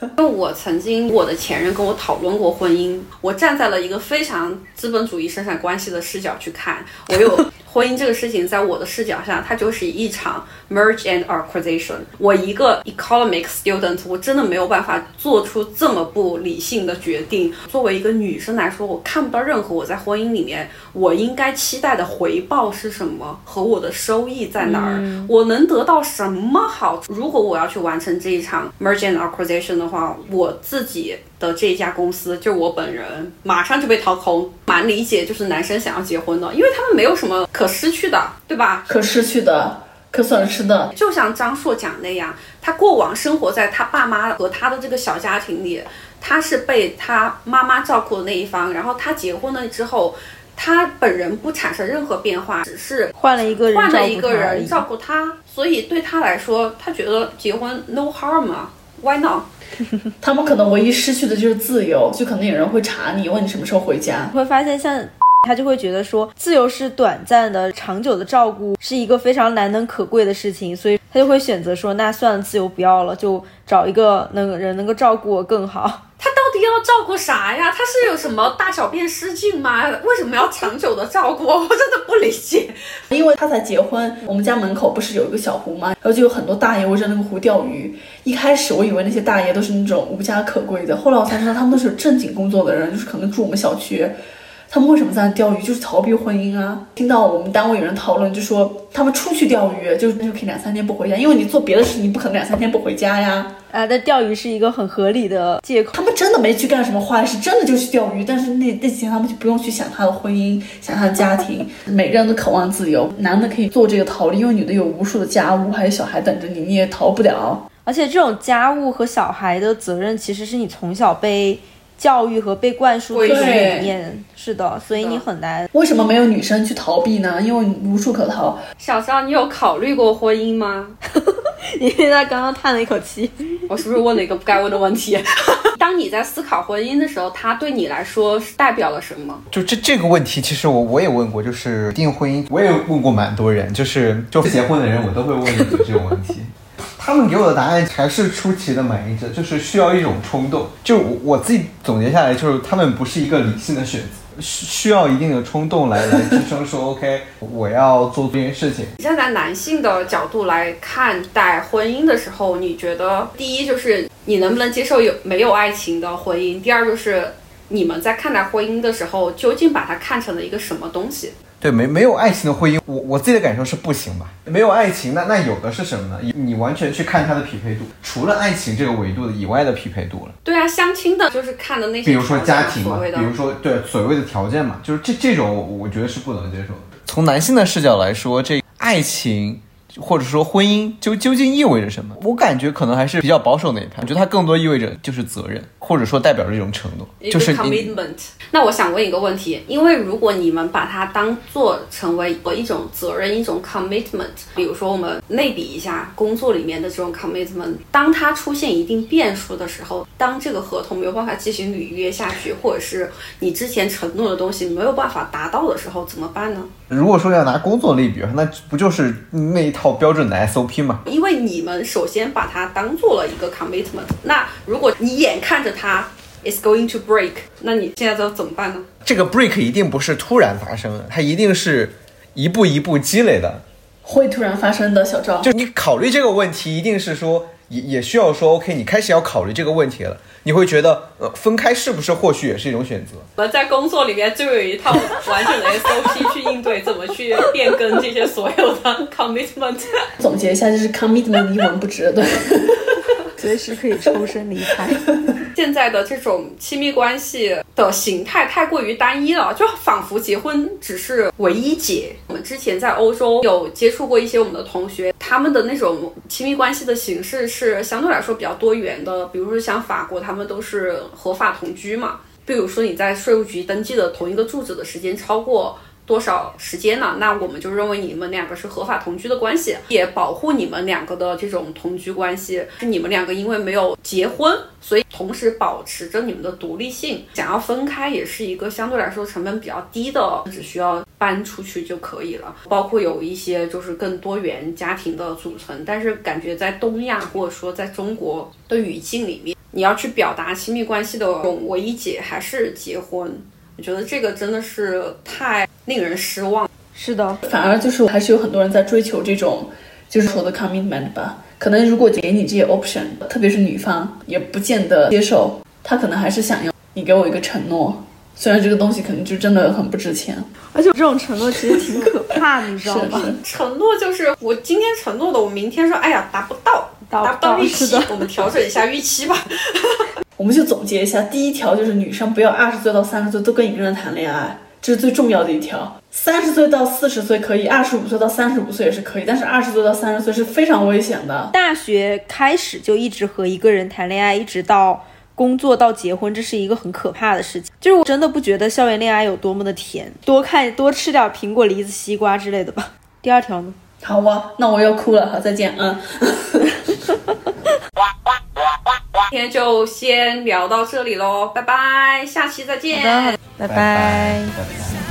Speaker 2: 因为我曾经我的前任跟我讨论过婚姻，我站在了一个非常资本主义生产关系的视角去看，我有。婚姻这个事情，在我的视角下，它就是一场 merge and acquisition。我一个 economic student，我真的没有办法做出这么不理性的决定。作为一个女生来说，我看不到任何我在婚姻里面我应该期待的回报是什么，和我的收益在哪儿，我能得到什么好处。如果我要去完成这一场 merge and acquisition 的话，我自己。的这一家公司就是我本人，马上就被掏空。蛮理解，就是男生想要结婚的，因为他们没有什么可失去的，对吧？
Speaker 1: 可失去的，可损失的。
Speaker 2: 就像张硕讲那样，他过往生活在他爸妈和他的这个小家庭里，他是被他妈妈照顾的那一方。然后他结婚了之后，他本人不产生任何变化，只是
Speaker 3: 换了一个人
Speaker 2: 换了一个人照顾他。所以对他来说，他觉得结婚 no harm 啊，why not？
Speaker 1: 他们可能唯一失去的就是自由，就可能有人会查你，问你什么时候回家。
Speaker 3: 你会发现像他就会觉得说，自由是短暂的，长久的照顾是一个非常难能可贵的事情，所以他就会选择说，那算了，自由不要了，就找一个能人能够照顾我更好。
Speaker 2: 他到底要照顾啥呀？他是有什么大小便失禁吗？为什么要长久的照顾？我真的不理解。
Speaker 1: 因为他才结婚，我们家门口不是有一个小湖吗？然后就有很多大爷围着那个湖钓鱼。一开始我以为那些大爷都是那种无家可归的，后来我才知道他们都是正经工作的人，就是可能住我们小区。他们为什么在那钓鱼？就是逃避婚姻啊！听到我们单位有人讨论，就说他们出去钓鱼，就是那就可以两三天不回家，因为你做别的事，你不可能两三天不回家呀。
Speaker 3: 啊，那钓鱼是一个很合理的借口。
Speaker 1: 他们真的没去干什么坏事，真的就去钓鱼。但是那那几天他们就不用去想他的婚姻，想他的家庭。每个人都渴望自由，男的可以做这个逃离，因为女的有无数的家务，还有小孩等着你，你也逃不了。
Speaker 3: 而且这种家务和小孩的责任，其实是你从小被。教育和被灌输这种理念是的，所以你很难。
Speaker 1: 为什么没有女生去逃避呢？因为无处可逃。
Speaker 2: 小肖，你有考虑过婚姻吗？
Speaker 3: 你现在刚刚叹了一口气，
Speaker 2: 我是不是问了一个不该问的问题？当你在思考婚姻的时候，它对你来说是代表了什么？
Speaker 4: 就这这个问题，其实我我也问过，就是订婚姻，我也问过蛮多人，就是就结婚的人，我都会问你这种问题。他们给我的答案还是出奇的满意，就是需要一种冲动。就我自己总结下来，就是他们不是一个理性的选择，需需要一定的冲动来来支撑说 OK，我要做这件事情。
Speaker 2: 站在男性的角度来看待婚姻的时候，你觉得第一就是你能不能接受有没有爱情的婚姻？第二就是你们在看待婚姻的时候，究竟把它看成了一个什么东西？
Speaker 4: 对，没没有爱情的婚姻，我我自己的感受是不行吧。没有爱情，那那有的是什么呢？你你完全去看它的匹配度，除了爱情这个维度的以外的匹配度了。
Speaker 2: 对啊，相亲的就是看的那些，
Speaker 4: 比如说家庭嘛，比如说对所谓的条件嘛，就是这这种我觉得是不能接受的。从男性的视角来说，这爱情或者说婚姻究究竟意味着什么？我感觉可能还是比较保守那一派，我觉得它更多意味着就是责任。
Speaker 5: 或者说代表着一种承诺，就是
Speaker 2: commitment。那我想问一个问题，因为如果你们把它当做成为一种责任、一种 commitment，比如说我们类比一下工作里面的这种 commitment，当它出现一定变数的时候，当这个合同没有办法继续履约下去，或者是你之前承诺的东西没有办法达到的时候，怎么办呢？
Speaker 5: 如果说要拿工作类比，那不就是那一套标准的 SOP 嘛？
Speaker 2: 因为你们首先把它当做了一个 commitment，那如果你眼看着它 is going to break，那你现在都怎么办呢？
Speaker 5: 这个 break 一定不是突然发生的，它一定是一步一步积累的。
Speaker 1: 会突然发生的小赵，
Speaker 5: 就你考虑这个问题，一定是说也也需要说 OK，你开始要考虑这个问题了。你会觉得呃分开是不是或许也是一种选择？
Speaker 2: 我们在工作里面就有一套完整的 SOP 去应对，怎么去变更这些所有的 commitment。
Speaker 1: 总结一下就是 commitment 一文不值，对。
Speaker 3: 随时可以抽身离开。
Speaker 2: 现在的这种亲密关系的形态太过于单一了，就仿佛结婚只是唯一解。我们之前在欧洲有接触过一些我们的同学，他们的那种亲密关系的形式是相对来说比较多元的，比如说像法国，他们都是合法同居嘛。比如说你在税务局登记的同一个住址的时间超过。多少时间呢？那我们就认为你们两个是合法同居的关系，也保护你们两个的这种同居关系。是你们两个因为没有结婚，所以同时保持着你们的独立性。想要分开也是一个相对来说成本比较低的，只需要搬出去就可以了。包括有一些就是更多元家庭的组成，但是感觉在东亚或者说在中国的语境里面，你要去表达亲密关系的唯一解还是结婚。我觉得这个真的是太令人失望。
Speaker 3: 是的，
Speaker 1: 反而就是还是有很多人在追求这种，就是说的 commitment 吧。可能如果给你这些 option，特别是女方也不见得接受，她可能还是想要你给我一个承诺，虽然这个东西可能就真的很不值钱。
Speaker 3: 而且这种承诺其实挺可怕，你知道吗？
Speaker 2: 承诺就是我今天承诺的，我明天说，哎呀达不到，达不到预期，我们调整一下预期吧。
Speaker 1: 我们就总结一下，第一条就是女生不要二十岁到三十岁都跟一个人谈恋爱，这是最重要的一条。三十岁到四十岁可以，二十五岁到三十五岁也是可以，但是二十岁到三十岁是非常危险的。
Speaker 3: 大学开始就一直和一个人谈恋爱，一直到工作到结婚，这是一个很可怕的事情。就是我真的不觉得校园恋爱有多么的甜，多看多吃点苹果、梨子、西瓜之类的吧。第二条呢？
Speaker 1: 好吧，那我要哭了，好，再见，嗯。
Speaker 2: 今天就先聊到这里喽，拜拜，下期再见，
Speaker 3: 拜拜。